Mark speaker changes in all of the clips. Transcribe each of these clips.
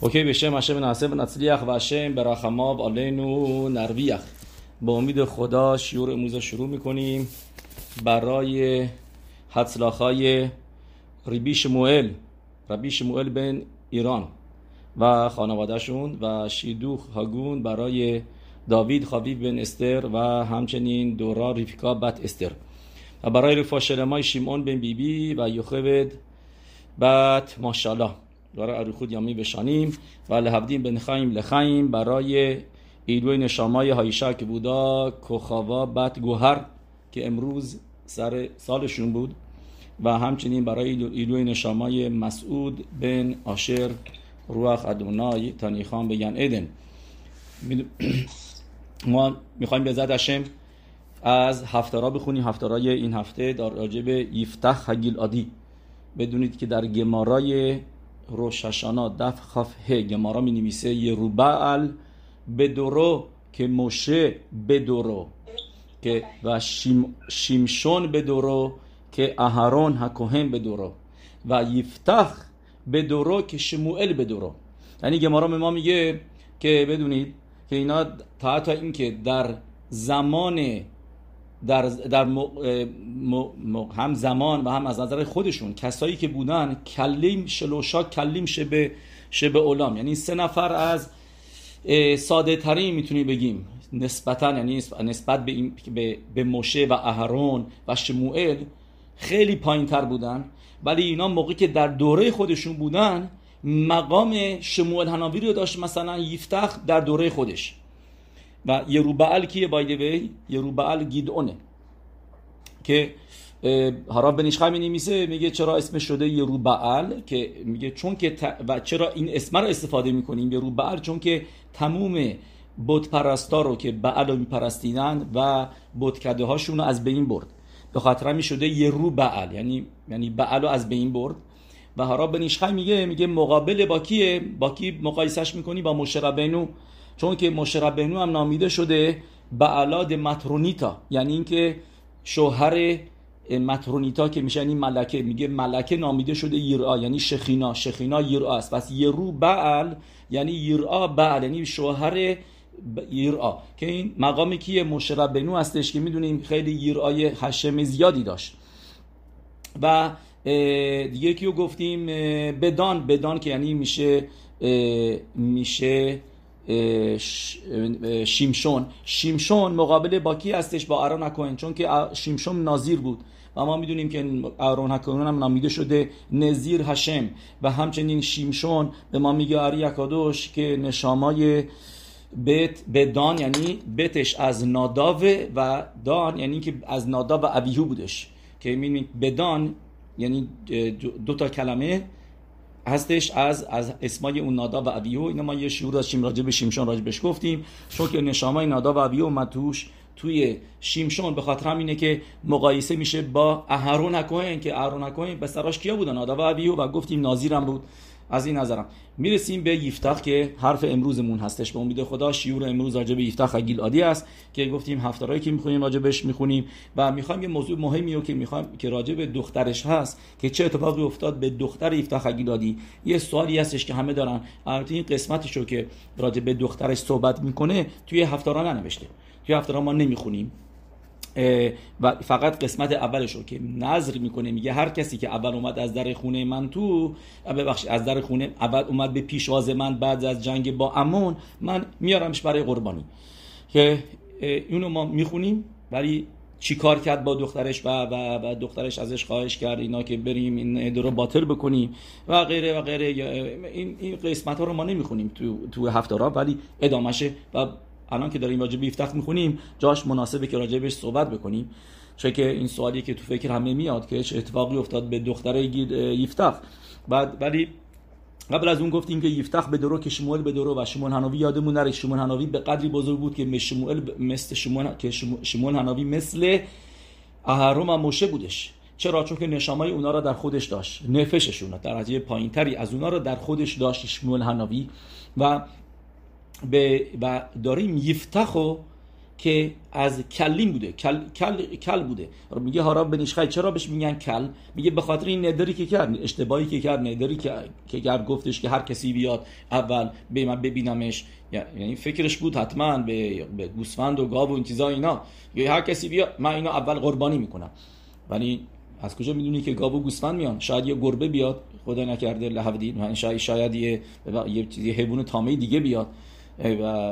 Speaker 1: اوکی به شم هشم نحسه و نصلیخ و هشم علینو نرویخ با امید خدا شیور امروز شروع می‌کنیم برای حدسلاخای ریبی شموئل ربی شموئل بن ایران و خانوادهشون و شیدوخ هاگون برای داوید خاویب بن استر و همچنین دورا ریفیکا بت استر و برای رفا شرمای شیمون بن بیبی بی و یخوید بت ماشالله برای اروخود یامی بشانیم و لحبدیم بن خایم لخایم برای ایلوی نشامای هایشا که بودا کخاوا بت گوهر که امروز سر سالشون بود و همچنین برای ایلوی نشامای مسعود بن آشر روح ادونای تانیخان بگن ایدن. ما می‌خوایم به زد هشم از هفتارا بخونیم. هفتارای این هفته در راجب یفتخ هگیل آدی بدونید که در گمارای روششانا دف خاف ه گمارا می نویسه یروبعل بدورو که موشه بدورو که و شیم شیمشون بدورو که اهرون هکوهن بدورو و یفتخ بدورو که شموئل بدورو یعنی گمارا ما میگه که بدونید که اینا تا تا اینکه در زمان در, در م... م... هم زمان و هم از نظر خودشون. کسایی که بودن کلیم شلوشا کلیم شبه شبه اولام. یعنی سه نفر از ساده ترین می‌تونی بگیم. نسبتا یعنی نسبت به, این... به... به موشه و اهرون و شموئل خیلی پایین تر بودن. ولی اینا موقعی که در دوره خودشون بودن مقام شموئل هناوی رو داشت مثلا یفتخ در دوره خودش. و یروبعل کیه بایده وی یروبعل گیدونه که هراب بنیشخای می نمیسه میگه چرا اسمش شده یروبعل که میگه چون که و چرا این اسم رو استفاده می‌کنیم یروبعل چون که تموم بت پرستا رو که بعل رو میپرستیدن و بتکده هاشون رو از بین برد به خاطر می شده یرو یعنی یعنی بعل رو از بین برد و هراب بنیشخای میگه میگه مقابل با کیه با کی مقایسش می‌کنی با مشربنو چون که مشربنو هم نامیده شده بعلاد مترونیتا یعنی اینکه شوهر مترونیتا که میشه این ملکه. میگه ملکه نامیده شده یرا یعنی شخینا. شخینا یرا است. پس یرو بعل یعنی یرا بعل یعنی شوهر یرا که این مقامی که مشربنو هستش که می‌دونیم خیلی یرای هشم زیادی داشت. و دیگه کیو گفتیم بدان. بدان که یعنی میشه میشه شیمشون. شیمشون مقابل با کی هستش با ارون هکوهن چون که شیمشون نازیر بود. و ما می‌دونیم که ارون هکوهن هم نامیده شده نزیر هشم. و همچنین شیمشون به ما میگه اری اکادوش که نشامای بیت به دان یعنی بیتش از ناداوه و دان یعنی که از ناداو و ابیهو بودش. که می‌بینید بدان یعنی دو تا کلمه هستش از از اسمای اون نادا و ابیو اینا ما یه شعور داشتیم راجع به شیمشون راجع بهش گفتیم. که نشامای نادا و ابیو اومد توش توی شیمشون به خاطر همینه که مقایسه میشه با اهرون که اهرون به سراش کیا بودن؟ نادا و ابیو و گفتیم نازیرم بود. از این نظرم. می‌رسیم به یفتخ که حرف امروزمون هستش. به امید خدا شیور امروز راجع به یفتخ خگیل عادی است که گفتیم هفتارایی که می‌خونیم راجع بهش می‌خونیم و می‌خوایم یه موضوع مهمی رو که می‌خوایم که راجع به دخترش هست که چه اتفاقی افتاد به دختر یفتخ خگیل عادی. یه سوالی هستش که همه دارن. البته این قسمتش رو که راجع به دخترش صحبت می‌کنه توی هفتارا ننوشته. توی هفتارا ما نمی‌خونیم. و فقط قسمت اولش رو که نظر می‌کنه میگه هر کسی که اول اومد از در خونه من تو ببخش از در خونه اول اومد به پیشواز من بعد از جنگ با امون من میارمش برای قربانی. که اینو ما می‌خونیم ولی چی کار کرد با دخترش و, و, و دخترش ازش خواهش کرد اینا که بریم این رو باطل بکنیم و غیره و غیره. این, این قسمت ها رو ما نمی‌خونیم تو, تو هفته را ولی ادامشه و الان که داریم راجع به یفتخ می‌خونیم جاش مناسبه که راجع بهش صحبت بکنیم. چون که این سوالی که تو فکر همه میاد که چه اتفاقی افتاد به دختر یفتخ بعد ولی قبل از اون گفتیم که یفتخ به درو که شمول به درو و شمول هناوی یادمون نره. شمول هناوی به قدری بزرگ بود که شمول مثل شمول که شمول هناوی مثل اهرم و موشه بودش. چرا؟ چون که نشامای اونا را در خودش داشت. نفششون در درجه پایینتری از اونا را در خودش داشت شمول هناوی و به و داریم یفتخ و که از کلین بوده. کل, کل, کل بوده. میگه هارا بنیشخای چرا بهش میگن کل؟ میگه به خاطر این ندری که کرد اشتباهی که کرد ندری که که کرد گفتش که هر کسی بیاد اول به من ببینمش. یعنی فکرش بود حتما به, به گوسفند و گاو و این چیزا اینا. یا هر کسی بیاد من اینا اول قربانی می‌کنم. ولی از کجا می‌دونی که گاو و گوسفند میان؟ شاید یه گربه بیاد خدا نکرده لحودی شاید شاید یه یه چیزی حیوان تامه دیگه بیاد.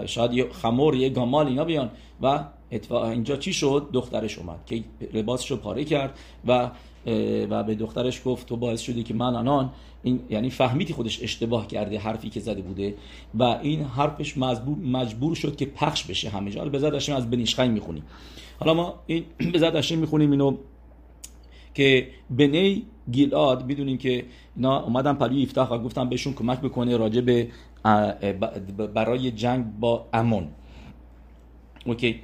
Speaker 1: شاید یه خمور یه گامال اینا بیان. و اینجا چی شد؟ دخترش اومد که لباسش رو پاره کرد و و به دخترش گفت تو باعث شدی که من الان این یعنی فهمیدی خودش اشتباه کرده حرفی که زده بوده. و این حرفش مجبور, مجبور شد که پخش بشه همه جا. به زد از بنیشخای می‌خونیم. حالا ما این به زد می‌خونیم اینو که بنی گیلاد می‌دونیم که اینا اومدن پلی افتاح و گفتن بهشون کمک بکنه راجع به برای جنگ با امون. اوکی.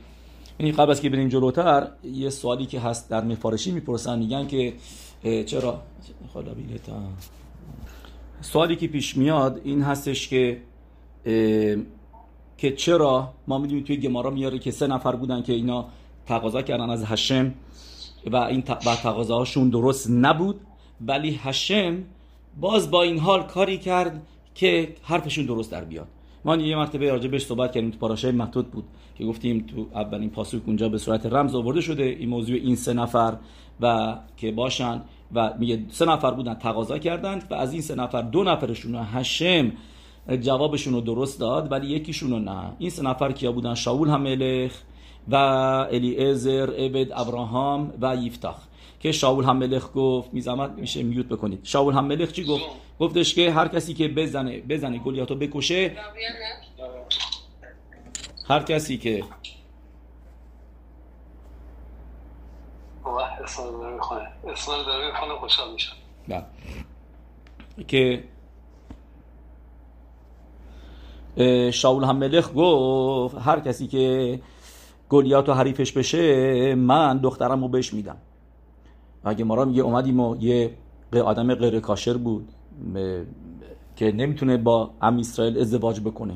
Speaker 1: یعنی قبل از که بریم جلوتر یه سوالی که هست در مفارشی می‌پرسن میگن که چرا؟ خدا سوالی که پیش میاد این هستش که که چرا؟ ما می‌دونیم توی گمارا میاره که سه نفر بودن که اینا تقاضا کردن از هشم و این تقاضاهاشون درست نبود. ولی هشم باز با این حال کاری کرد که حرفشون درست در بیاد. ما یه مرتبه راجع بهش صحبت کردیم تو پاراشای متود بود که گفتیم تو اولین پاسوک اونجا به صورت رمز آورده شده این موضوع این سه نفر و که باشن و میگه سه نفر بودن تقاضا کردند و از این سه نفر دو نفرشون هشم جوابشون رو درست داد ولی یکیشون نه. این سه نفر کیا بودن؟ شاول هملخ و الیعزر عبد ابراهام و یفتخ که شاول هم ملخ گفت میزمت میشه میوت بکنید. شاول هم ملخ چی گفت؟ گفتش که هر کسی که بزنه بزنه گلیاتو بکشه. هر کسی که بله. که شاول هم ملخ گفت هر کسی که گلیات و حریفش بشه من دخترم رو بهش میدم. اگه ما میگه اومدیم و یه آدم غیر کاشر بود که نمی‌تونه با ام اسرائیل ازدواج بکنه.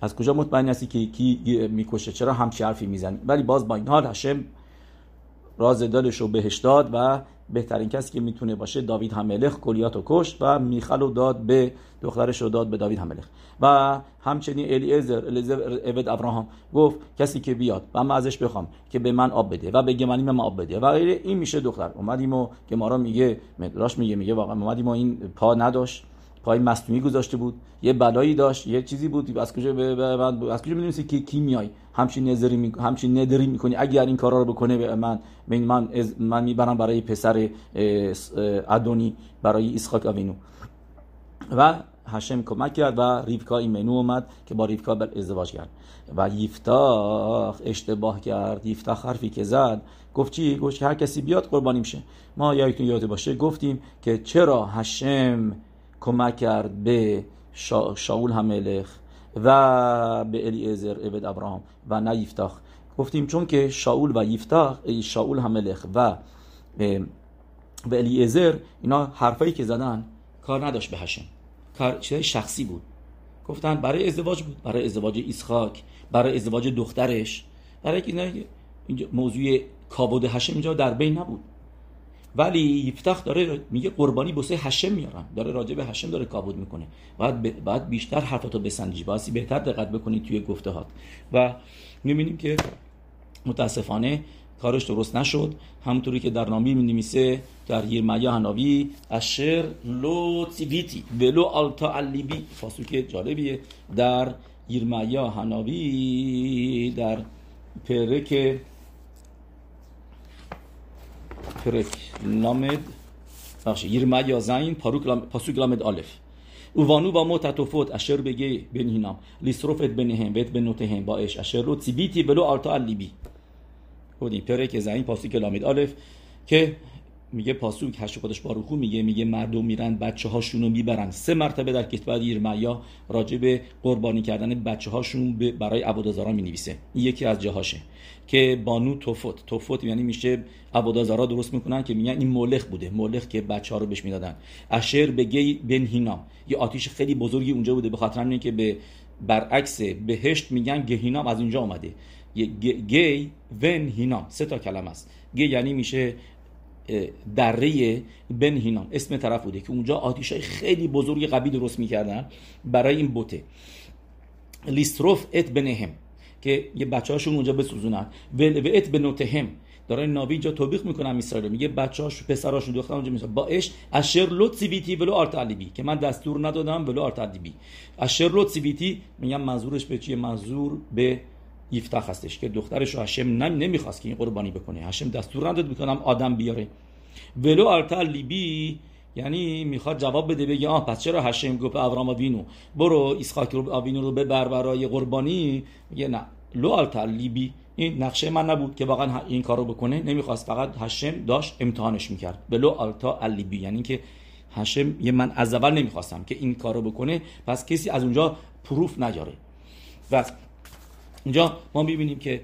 Speaker 1: از کجا مطمئن هستی که کی می‌کشه؟ چرا همچی حرفی می‌زنی؟ ولی باز با این حال هشم راز دلش رو بهش داد و بهترین کسی که می‌تونه باشه داوید هملخ کلیات و کشت و میخل رو داد به دخترش رو داد به داوید هملخ و همچنین الیعزر الیعزر عبد ابراهام گفت کسی که بیاد و من ازش بخوام که به من آب بده و به گمانی من آب بده. و این میشه دختر. اومدیم و گمارا میگه مدراش میگه میگه واقعا اومدیم و این پا نداشت. پای مصنوعی گذاشته بود یه بلایی داشت یه چیزی بود از کجا از کجا می‌دونستی که کی میای؟ همچین نظری می... همچین ندری می‌کنی؟ اگر این کارا رو بکنه من من من می‌برم برای پسر ادونی برای اسحاق اوینو و هشم کمک کرد و ریفکا ایمنو اومد که با ریفکا بر ازدواج کرد. و یفتاخ اشتباه کرد یفتاخ حرفی که زد. گفت چی؟ گفت هر کسی بیاد قربانی میشه ما یادتون یاد باشه گفتیم که چرا هشم کمک کرد به شا... شاول هملخ و به الیعزر عبد ابراهام و نه یفتاخ. گفتیم چون که شاول و یفتاخ شاول هملخ و و الیعزر اینا حرفایی که زدن کار نداشت به هشم کار چیزای شخصی بود. گفتن برای ازدواج بود. برای ازدواج ایسخاک برای ازدواج دخترش. برای اینجا موضوع کابود هشم اینجا در بین نبود. ولی یفتخ داره میگه قربانی بسه هشم میارم. داره راجع به هشم داره کابود می‌کنه. باید, باید بیشتر حرفاتو بسنجی باید بهتر دقت بکنی توی گفته و می‌بینیم که متاسفانه کارش درست نشد. همونطوری که در نامی می در یرمیا هناوی اشر لو تیویتی ولو آلتا علیبی. فاسوک جالبیه. در یرمیا هناوی در پرک پرک لامد بخشی یرمیا זין פסוק למד אלף ובנו במות התופת אשר בגיא בן הינום לשרוף את בניהם ואת בנותיהם באש אשר לא ציוויתי ולא עלתה על ליבי بودیم פרק זין פסוק למד אלף که میگه פסוק هشت הקדוש ברוך הוא میگه میگه مردم میرن بچه هاشون رو می‌برن. سه مرتبه در کتاب ایرمیا راجع به قربانی کردن بچه هاشون برای עבודה זרה می نویسه یکی از جاهاشه. که بانو توفوت. توفوت یعنی میشه عبادازارا درست می‌کنن که میگن این مولخ بوده. مولخ که بچه ها رو بهش می‌دادن. اشر بگی بن هینام یه آتیش خیلی بزرگی اونجا بوده. به خاطر اینکه به برعکس بهشت میگن گهینام از اونجا اومده. گی ون هینام سه تا کلمه است. گی یعنی میشه دره بن هینام اسم طرف بوده که اونجا آتیش های خیلی بزرگ قبی درست می‌کردن برای این بوته. לשרוף את בניהם که یه بچه هاشون اونجا بسوزونن. ואת בנותיהם. داره נביא جا توبیخ می‌کنه עם ישראל میگه بچه‌هاش پسراشون دختر اونجا میسه באש אשר לא ציוויתי ולא עלתה על ליבי که من دستور ندادم ולא עלתה על ליבי אשר לא ציוויתי میگم منظورش به چیه؟ منظور به یفتخ هستش که دخترش رو השם نمی‌خواست که این قربانی بکنه. השם دستور نداد می‌کنم آدم بیاره. ולא עלתה על ליבי یعنی می‌خواد جواب بده بگه آه پس چرا השם گفت אברהם אבינו برو اسحاق رو آوینو رو ببر برای قربانی. میگه نه. لو آرتالیبی این نقشه من نبود که واقعا این کارو بکنه. نمی‌خواست فقط هشم داشت امتحانش می‌کرد. بلو آلتا علیبی یعنی که هشم یه من از اول نمی‌خواستم که این کارو بکنه. پس کسی از اونجا پروف نیاره. و اینجا ما می‌بینیم که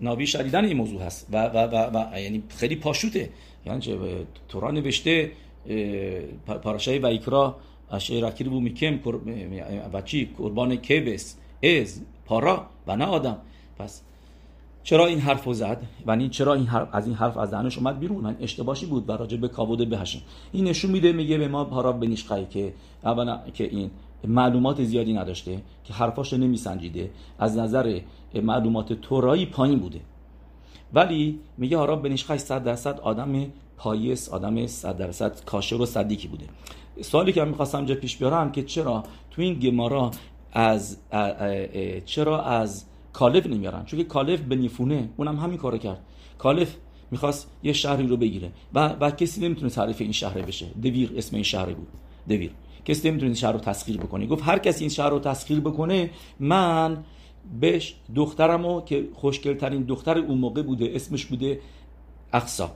Speaker 1: ناوی شدیدن این موضوع هست و, و, و, و یعنی خیلی پاشوته. یعنی تورا نوشته پاراشای و ایکرا اشعه رکیر بو میکم و چی قربان کبس از پارا و نه آدم. پس چرا این حرف زد؟ و این چرا این حرف از این حرف از دهنش اومد بیرون؟ من اشتباهی بود و راجع به کابود بهشیم این نشون میده میگه به ما پارا بنیشقای که اولا که این معلومات زیادی نداشته که حرفاش نمیسنجیده. از نظر معلومات تورایی پایین بوده. ولی میگه هارا بنیشقای 100 درصد آدم پس آدم 100 درصد כשר و צדיק ی بوده. سوالی که من می‌خواستم جا پیش بیارم که چرا تو این גמרא از چرا از کالب نمیارن؟ چون که کالب بن یفونه اونم همین کارو کرد. کالب می‌خواست یه شهری رو بگیره و, و کسی نمی‌تونه تعریف این شهر بشه. دویر اسم این شهر بود. دویر. کسی نمی‌تونه شهر رو تسخیر بکنه. گفت هر کسی این شهر رو تسخیر بکنه من بهش دخترمو که خوشگلترین دختر اون موقع بوده اسمش بوده اخسا.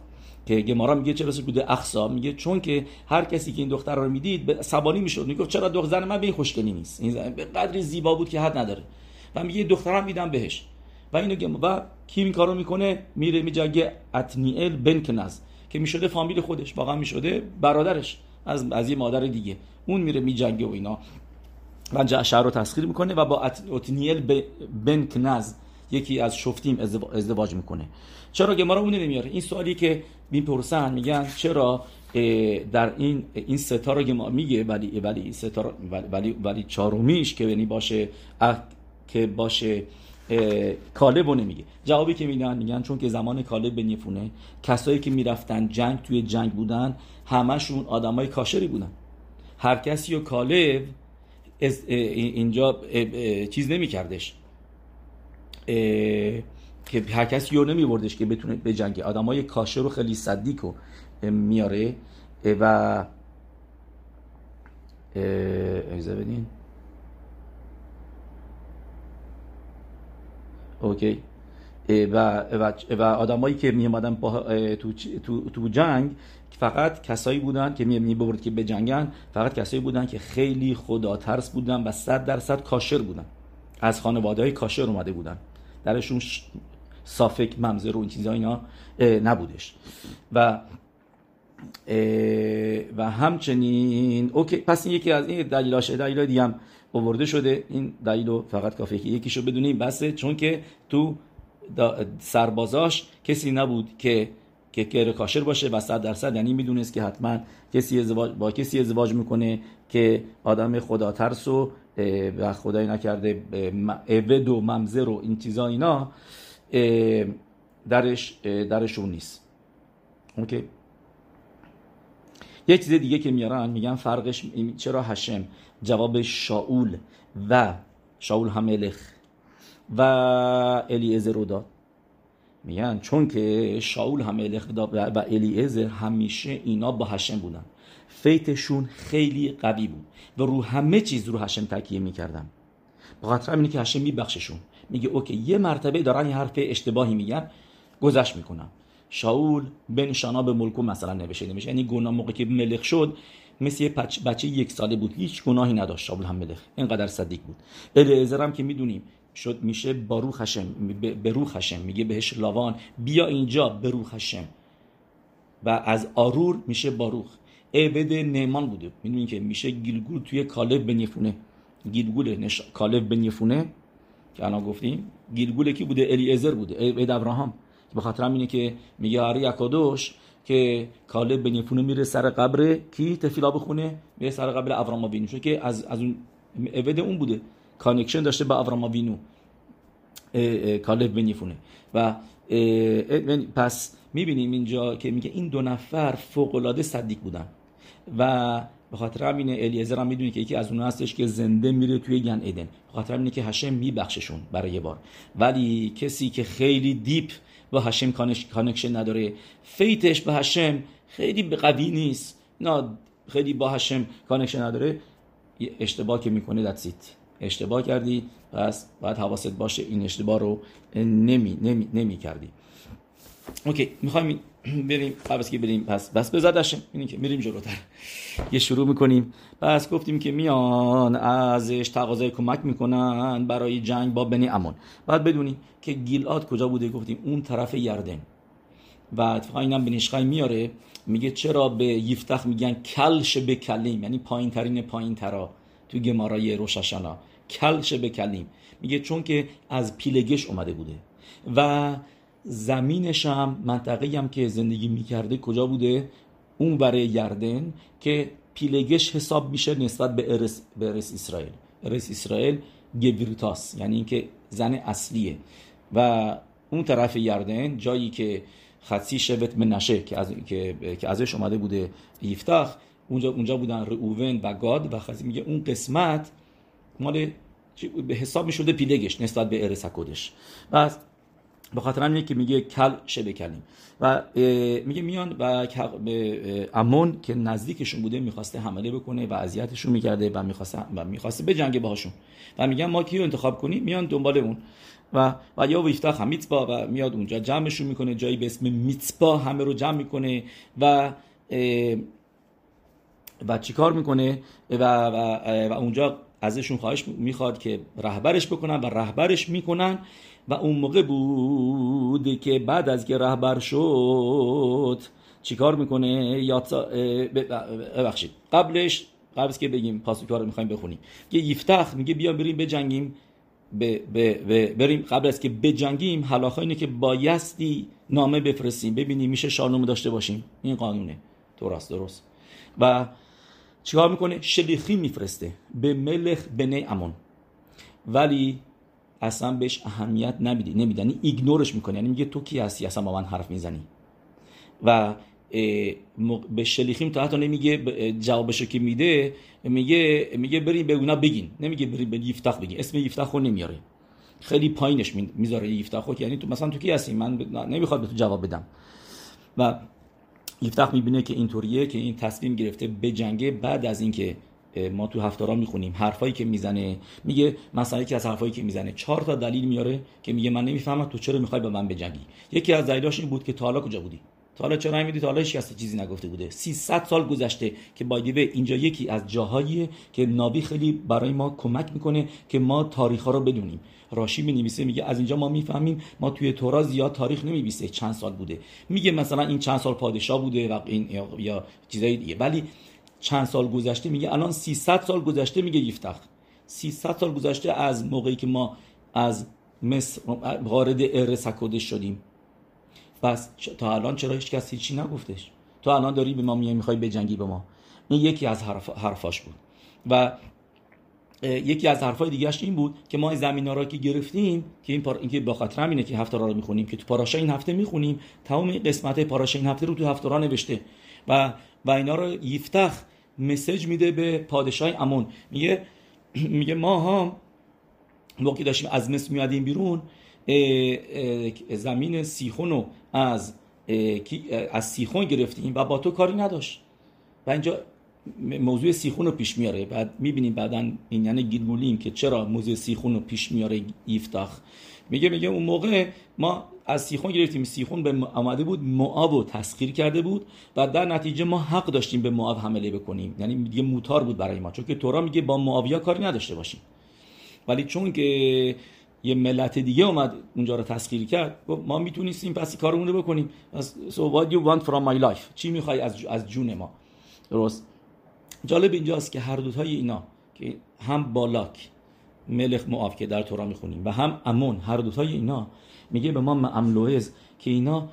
Speaker 1: که گمارا میگه چرا بوده اخسا؟ میگه چون که هر کسی که این دختر رو می‌دید سبانی می‌شد. می‌گفت چرا دختر من به این خوشگلی نیست؟ این به قدری زیبا بود که حد نداره. و میگه دخترم میدم بهش. و اینو و کی این کارو می‌کنه؟ میره میجگه اتنیل بن کنز که می‌شده فامیل خودش. واقعا می‌شده برادرش. از از یه مادر دیگه. اون میره میجنگه و اینا. و شهر رو تسخیر می‌کنه و با اتنیل بن کنز یکی از شفتیم ازدواج می‌کنه. چرا گمارا اون نمیاره این سوالی که می‌پرسن میگن چرا در این این ستا رو میگه ولی ولی ستا ولی ولی چهارمیش که یعنی باشه که باشه کالب رو نمیگه. جوابی که میدن میگن چون که زمان کالب به نیفونه کسایی که می‌رفتن جنگ توی جنگ بودن همشون آدمای کاشری بودن. هر کسی و کالب اینجا چیز نمیکردش. که هر کسی رو نمیبردش که بتونه به جنگ. آدمای کاشر رو خیلی صدیق رو میاره. و اجازه بدین. اوکی و و, و آدمایی که می با تو, تو, تو جنگ فقط کسایی بودن که می برد که به جنگن فقط کسایی بودن که خیلی خدا ترس بودن و صد درصد کاشر بودن. از خانواده های کاشر اومده بودن. درشون صافک ممزر و این چیزا اینا نبودش. و و همچنین اوکی پس این یکی از این دلیلاشه دلیل دیگه هم آورده شده. این دلیل فقط کافیه که یکیشو بدونیم. بسه چون که تو سربازاش کسی نبود که که غیر کاشر باشه و صد درصد. یعنی می‌دونست که حتما کسی ازدواج با کسی ازدواج می‌کنه که آدم خدا ترس و و خدای نکرده عبد و ممزر و این چیزا اینا درش درشون نیست. اوکی؟ یک چیز دیگه که میارن میگن فرقش چرا هشم جواب شاول و شاول هملخ و الیعزر رو داد. میگن چون که شاول هملخ و الیعزر همیشه اینا با هشم بودن. فیتشون خیلی قوی بود و رو همه چیز رو هشم تکیه می‌کردن. بخاطر اینه که هشم میبخششون. میگه اوکی یه مرتبه دارن یه حرف اشتباهی میگن گذشت می‌کنم. شاول بن به ملکو مثلا نوشته نمیشه. یعنی گناه موقع که ملک شد مثل یه بچه یک ساله بود. هیچ گناهی نداشت شاول هم ملک اینقدر صدیق بود. الیعزر هم که می‌دونیم شد میشه باروخ هشم به روح هشم میگه بهش لاوان بیا اینجا به روح هشم و از ארור میشه ברוך עבד נאמן بوده. می‌دونین که میشه גלגול توی کالب بن یفونه. גלגול نش... کالب بن یفونه. که الان گفتیم. גלגול کی بوده؟ الیعزر بوده. עבד אברהם. به خاطر اینه که میگه האר״י הקדוש که کالب بن یفونه میره سر قبر کی תפילה بخونه؟ میره سر قبر אברהם אבינו که از از اون עבד اون بوده. connection داشته با אברהם אבינו کالب بن یفونه و پس می‌بینیم اینجا که میگه این دو نفر فوق العاده צדיק بودن. و به خاطر همین الیعزر هم می‌دونی که یکی از اون هستش که زنده میره توی גן עדן. به خاطر همینه که השם میبخششون برای یه بار. ولی کسی که خیلی deep با השם connection نداره. faith ش به השם خیلی قوی نیست. نه خیلی با השם connection نداره. اشتباه که می‌کنه دتسیت اشتباه کردی پس باید حواست باشه این اشتباه رو نمی, نمی, نمی کردی. اوکی می‌خوایم بریم قبل که بریم پس بس بزدشم اینی که میریم جلوتر. یه شروع می‌کنیم. پس گفتیم که میان ازش تقاضای کمک می‌کنن برای جنگ با بنی امون بعد بدونیم که گیلاد کجا بوده گفتیم اون طرف یردن. و اتفاقا اینم بنیشخای میاره. میگه چرا به یفتخ میگن کلش به کلیم؟ یعنی پایین ترین پایین ترا تو گمارای روششانا کلش به کلیم. میگه چون که از پیلگش اومده بوده. و زمینش هم منطقه هم که زندگی می‌کرده کجا بوده؟ اون برای گردن که پیلگش حساب میشه نسبت به ارس, به ارس اسرائیل. ارس اسرائیل گویرتاس یعنی اینکه زن اصلیه. و اون طرف یردن جایی که خطی شبت منشه که, از، که, که ازش اومده بوده یفتخ اونجا اونجا بودن رعوون و گاد و خطی میگه اون قسمت مال به حساب می‌شده پیلگش نسبت به ارس کدش بس به خاطر همینه که میگه کل شبه کلیم. و میگه میان و امون که نزدیکشون بوده می‌خواسته حمله بکنه و اذیتشون می‌کرده و می‌خواسته و می‌خواسته به جنگ باهاشون. و میگن ما کیو انتخاب کنیم؟ میان دنبال اون. و و یا ویفتاخ هم میتبا و میاد اونجا جمعشون می‌کنه جایی به اسم میتبا همه رو جمع می‌کنه و و چیکار می‌کنه؟ و, و, و اونجا ازشون خواهش می‌خواد که رهبرش بکنن و رهبرش می‌کنن. و اون موقع بود که بعد از که رهبر شد چیکار می‌کنه؟ یا ببخشید. قبلش قبل که بگیم پاسوکار رو می‌خوایم بخونیم. یه یفتخ میگه بیا بریم بجنگیم. ب ب بریم. قبل از که بجنگیم حلاخا اینه که بایستی نامه بفرستیم. ببینیم میشه شانوم داشته باشیم. این قانونه. درست درست. و چیکار می‌کنه؟ شلیخی میفرسته. به ملخ بنی امون. ولی اصلا بهش اهمیت نمیدی نمیدی یعنی ایگنورش می‌کنه. یعنی میگه تو کی هستی؟ اصلا با من حرف می‌زنی. و به شلیخیم تا حتی نمیگه جوابشو که میده میگه میگه بریم به اونا بگین. نمیگه بریم به یفتخ بگین. اسم یفتخ رو نمیاره. خیلی پایینش می‌ذاره یفتخ یعنی تو مثلا تو کی هستی؟ من نمی‌خواد به تو جواب بدم. و یفتخ می‌بینه که اینطوریه که این تصمیم گرفته به جنگه بعد از اینکه ما تو هفتارا می‌خونیم حرفایی که می‌زنه. میگه مثلا یکی از حرفایی که می‌زنه چهار تا دلیل میاره که میگه من نمی‌فهمم تو چرا می‌خوای با من بجنگی. یکی از دلایلش این بود که تا حالا کجا بودی؟ تا حالا چرا نمیدی تا حالا هیچ چیزی نگفته بوده. 300 سال گذشته که بایدیوه اینجا یکی از جاهاییه که نابی خیلی برای ما کمک می‌کنه که ما تاریخ ها رو بدونیم. راشی می نویسه میگه از اینجا ما می‌فهمیم ما توی تورا زیاد تاریخ نمیویسه چند سال بوده. میگه مثلا این چند سال پادشاه بوده و این یا, چیزای دیگه. ولی چند سال گذشته میگه الان 300 سال گذشته میگه یفتخ 300 سال گذشته از موقعی که ما از مصر وارد ار شدیم. پس تا الان چرا هیچ کسی هیچی نگفتش؟ تو الان داری به ما می‌خوای بجنگی به ما. این یکی از حرف حرفاش بود. و یکی از حرفای دیگهش این بود که ما زمین را که گرفتیم که این پار... اینکه با خاطر همینه که هفته رو می‌خونیم که تو پاراشا این هفته می‌خونیم تمام قسمت پاراشا این هفته رو تو هفته نوشته. و و اینا رو یفتخ مسج میده به پادشاه امون. میگه میگه ما ها موقعی داشتیم از مصر میادیم بیرون زمین سیخون رو از از سیخون گرفتیم و با تو کاری نداشت. و اینجا موضوع سیخون رو پیش میاره. بعد می‌بینیم بعدا این یعنی گیلمولیم که چرا موضوع سیخون رو پیش میاره یفتخ میگه میگه اون موقع ما از سیخون گرفتیم. سیخون به آمده بود معاب رو تسخیر کرده بود و در نتیجه ما حق داشتیم به معاب حمله بکنیم. یعنی دیگه موتار بود برای ما. چون که تورا میگه با معاویا کاری نداشته باشیم. ولی چون که یه ملت دیگه اومد اونجا رو تسخیر کرد. ما می‌تونستیم پس کارمون رو بکنیم. so what you want from my life? چی می‌خوای از از جون ما؟ درست. جالب اینجاست که هر دوتای اینا که هم بالاک ملخ معاف که در تورا می‌خونیم و هم امون هر دوتای اینا میگه به ما املوئز که اینا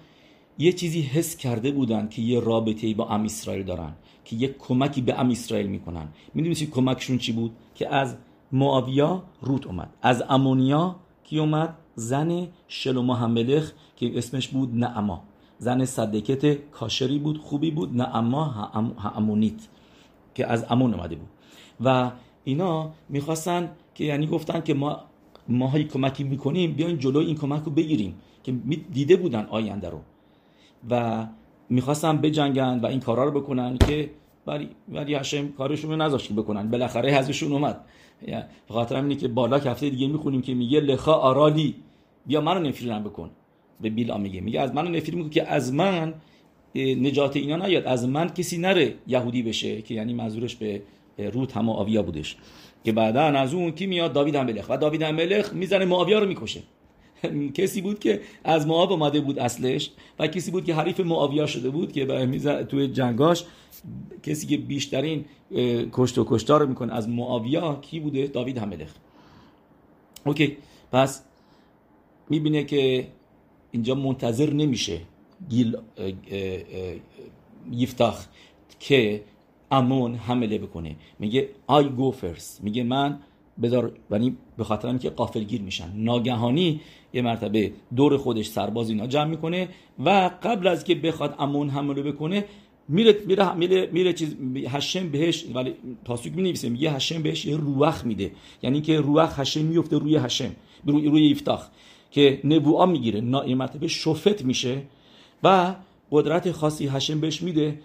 Speaker 1: یه چیزی حس کرده بودن که یه رابطه با ام اسرائیل دارن که یه کمکی به ام اسرائیل می‌کنن. می‌دونید کمکشون چی بود؟ که از معاویا روت اومد. از امونیا کی اومد؟ زن شلوما همملخ که اسمش بود نعما. زن صدکت کاشری بود خوبی بود. نعما امونیت که از امون اومده بود. و اینا می‌خواستن که یعنی گفتن که ما ماهایی کمکی می‌کنیم بیاین جلو این کمک رو بگیریم که دیده بودن آینده رو. و می‌خواستن بجنگن و این کارا رو بکنن که ولی ولی هشم کارشون رو نذاشت بکنن. بالاخره حزبشون اومد. خاطر اینه که بالا هفته دیگه می‌خونیم که میگه لخا آرالی. بیا منو نفرینم بکن. به بیلا میگه. میگه از منو نفرین که از من نجات اینا نیاد. از من کسی نره یهودی بشه که یعنی منظورش به روت هم آویا بودش. که بعدا از اون کی میاد؟ داوید ملخ و داوید ملخ می‌زنه معاویه رو می‌کشه. کسی بود که از معاو اومده بود اصلش و کسی بود که حریف معاویه شده بود که توی جنگاش کسی که بیشترین کشت و کشتار رو می‌کنه از معاویه کی بوده؟ דוד המלך okay پس می‌بینه که اینجا منتظر نمیشه گیل یفتخ که امون حمله بکنه. میگه I go first میگه من بذار یعنی به خاطر اینکه قافلگیر میشن. ناگهانی یه مرتبه دور خودش سرباز اینا جمع می‌کنه و قبل از که بخواد امون حمله بکنه میره میره میره, میره چیز هشم بهش ولی پاسوک می نویسه میگه هشم بهش یه روخ میده. یعنی که روخ هشم میفته روی هشم روی روی افتاخ که نبوعا می‌گیره نا این مرتبه شفت میشه و قدرت خاصی هشم بهش میده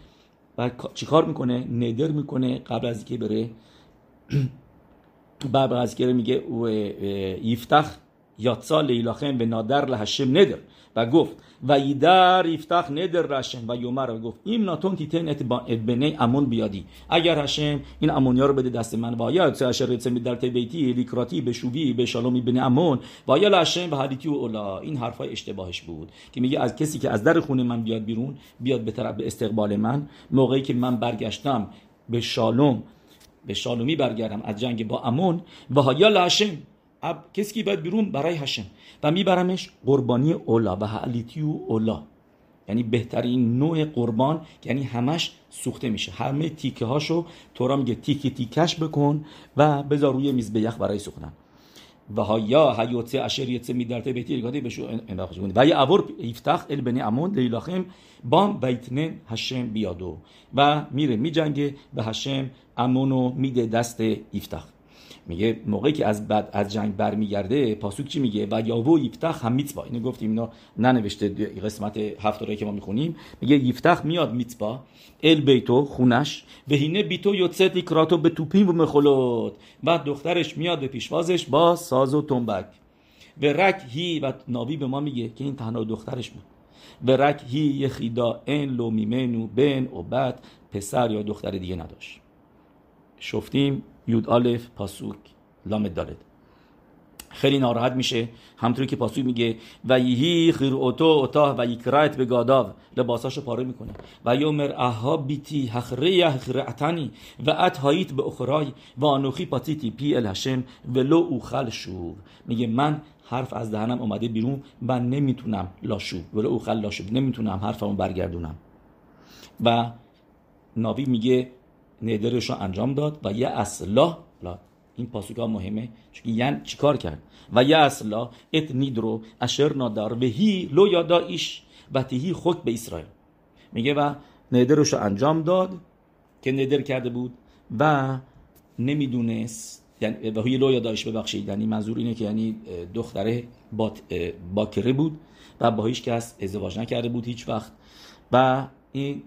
Speaker 1: و چیکار می‌کنه؟ ندر می‌کنه قبل از اینکه بره بعد از که میگه یفتخ یاتسا لیلاخم به نادر لهشم ندر و گفت و یدر یفتخ ندر رشم و یومر و گفت این ناتون تیتن ات بنی امون بیادی اگر هشم این امونیا رو بده دست من و یا اشر رتسمی در بیتی لیکراتی به شوبی به شالومی بن امون و یا لهشم و حدیتی اولا این حرفای اشتباهش بود که میگه از کسی که از در خونه من بیاد بیرون بیاد به طرف به استقبال من موقعی که من برگشتم به شالوم به شالومی برگردم از جنگ با امون و هایا لهشم کسی که باید بیرون برای هشم و میبرمش قربانی اولا و حلیتی و اولا یعنی بهترین نوع قربان یعنی همش سوخته میشه همه تیکه هاشو تورا میگه تیکی تیکش بکن و بذار روی میز به برای سوختن و ها یا حیوتse اشر یتse میدرته بیتی گاده بشو انداخته و یا اور یفتخ ال بنی امون لیلاخم بام بیتنن هشم بیادو و میره میجنگه به هشم امونو میده دست یفتخ میگه موقعی که از بعد از جنگ برمیگرده پاسوک چی میگه؟ و یاوو یفتخ هم میتبا. اینو گفتیم اینا ننوشته قسمت هفت که ما می‌خونیم. میگه یفتخ میاد میتبا ال بیتو خونش و هینه بیتو یوتست لیکراتو به توپین و مخلوت بعد دخترش میاد به پیشوازش با ساز و تنبک. و رک هی و ناوی به ما میگه که این تنها دخترش بود. و رک هی یخیدا این لو میمنو بن بعد پسر یا دختر دیگه نداشت. شفتیم. یود آلف پاسوک. لام دالد خیلی ناراحت میشه. همطوری که پاسوک میگه و یهی خیر اوتو اوتا و یکرایت به گاداو. لباساشو پاره می‌کنه. و یومر اها بیتی هخره هخرعتنی و ات هاییت به اخرای و آنوخی پاتیتی پی الهشم ولو اوخل شوب. میگه من حرف از دهنم اومده بیرون و نمی‌تونم لاشوب. ولو اوخل لاشوب. نمی‌تونم حرفمو برگردونم. و ناوی میگه ندرش رو انجام داد و یه اصلاح این پاسوک ها مهمه چون یعنی چیکار کرد؟ و یه اصلا ات نیدرو اشر نادار و هی لو یادا ایش و تهی خود به اسرائیل. میگه و ندرش رو انجام داد که ندر کرده بود و نمی‌دونست یعنی و هی لو یادایش ببخشید یعنی منظور اینه که یعنی دختره باکره بود و با هیچ کس ازدواج نکرده بود هیچ وقت. و این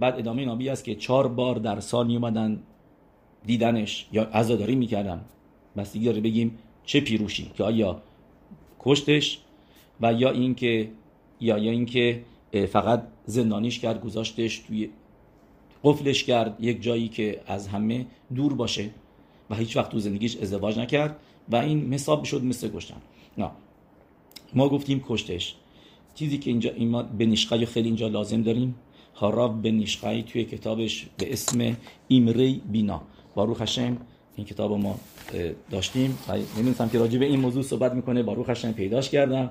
Speaker 1: بعد ادامه نابی است که چهار بار در سال می دیدنش. یا عزاداری می‌کردن بستگی داره بگیم چه پیروشی. که آیا کشتش و یا اینکه یا یا اینکه فقط زندانیش کرد گذاشتش توی قفلش کرد. یک جایی که از همه دور باشه و هیچ وقت تو زندگیش ازدواج نکرد و این حساب شد مثل کشتن. نه ما گفتیم کشتش. چیزی که اینجا این ما به خیلی اینجا لازم داریم. خراب به نیشخایی توی کتابش به اسم ایمری بینا. باروخ هشم این کتاب ما داشتیم. نمی‌دونستم که راجع به این موضوع صحبت می‌کنه. با روح پیداش کردم.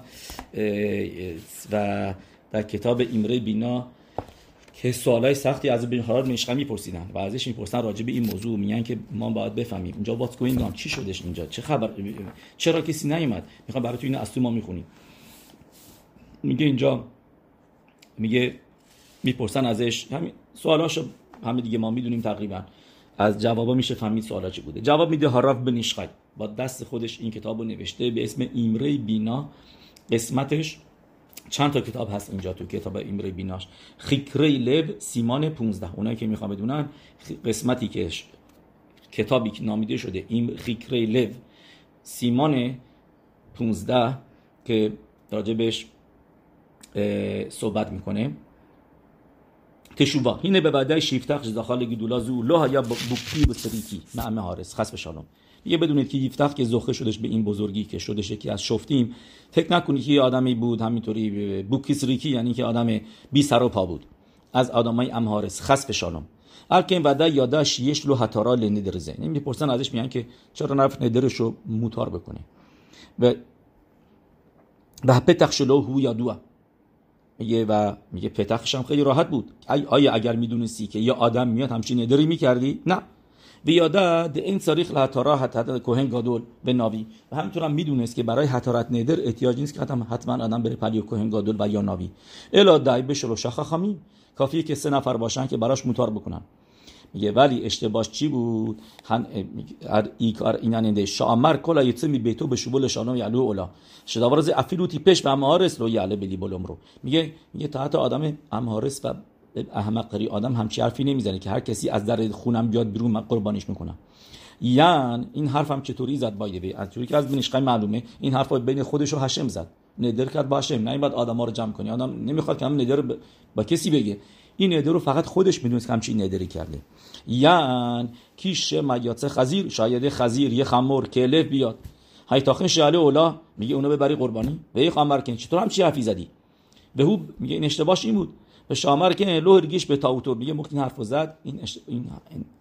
Speaker 1: و در کتاب ایمره بینا که سوالای سختی از بن حرار مشقه میپرسیدن و ازش می‌پرسن راجع به این موضوع. میگن که ما باید بفهمیم. اینجا واتس گوینگ آن چی شدش اینجا؟ چه خبر؟ چرا کسی نیومد؟ می‌خوام برای تو این از تو ما می‌خونیم. میگه اینجا میگه می‌پرسن ازش. همین سوالاشو همه دیگه ما می‌دونیم تقریبا. از جوابا میشه فهمید سوالا چی بوده. جواب میده هاراف بن با دست خودش این کتابو نوشته به اسم ایمره بینا. قسمتش چند تا کتاب هست اینجا تو کتاب ایمره بیناش خیکره لب سیمان 15 اونایی که می‌خوام بدونن قسمتی که کتابی که نامیده شده. این خیکره لب سیمان 15 که راجبش صحبت می‌کنه. تشوبا. اینه به شیفتخ داخل گیدولا زو. لو یا بوکی بسریکی معمه هارس خصف شالوم. یه بدونید که یفتخ که زخه شدش به این بزرگی که شدش که از شفتیم. فکر نکنید که آدمی بود همینطوری بوکیس ریکی یعنی که آدم بی سر و پا بود. از آدمای امهارس خصف شالوم. الکن ودا یاداش یش لو هتارا لندرزه این می‌پرسن ازش میگن که چرا نرفت ندرش رو موتار بکنه. و و پتخ شلو هو میگه و میگه پتخش هم خیلی راحت بود. آیا اگر می‌دونستی که یه آدم میاد همچین ندری می‌کردی؟ نه. بیاده ده این صریخ لحتارا حتی کوهن گادول به ناوی. و همینطور هم می‌دونست که برای حتارت ندر احتیاج نیست که حتما آدم بره پلی کوهن گادول و یا ناوی. الا دای بشل و شخ خامی. کافیه که سه نفر باشن که براش موتار بکنن. میگه ولی اشتباهش چی بود؟ هن ای کار اینا نده شامر کلا یتسه می بیتو به شبول شانو یعلو اولا. شداورز افیلو تیپش به امهارس رو یعله بلی بلوم رو. میگه میگه تا آدم امهارس و احمق قری آدم همچی حرفی نمی‌زنه که هر کسی از در خونم بیاد بیرون من قربانیش می‌کنم. یعنی این حرفم چطوری زد؟ بایده از طوری که از بنشقای معلومه این حرف بین خودش و هشم زد. ندر کرد با هشم نه بعد آدم ها رو جمع کنی. آدم نمی‌خواد که هم ندر با کسی بگه. این ندر رو فقط خودش می‌دونست که همچین ندری کرده. یعنی کیش مگیات خزیر شاید خزیر یه خمور کلف بیاد. های تاخن شاله اولا میگه اونو ببری قربانی. به یه خمر کن. چطور همچی حرفی زدی؟ به هو میگه این اشتباهش این بود. به شامر که لو رگیش به تاوتور میگه این حرفو زد. این, این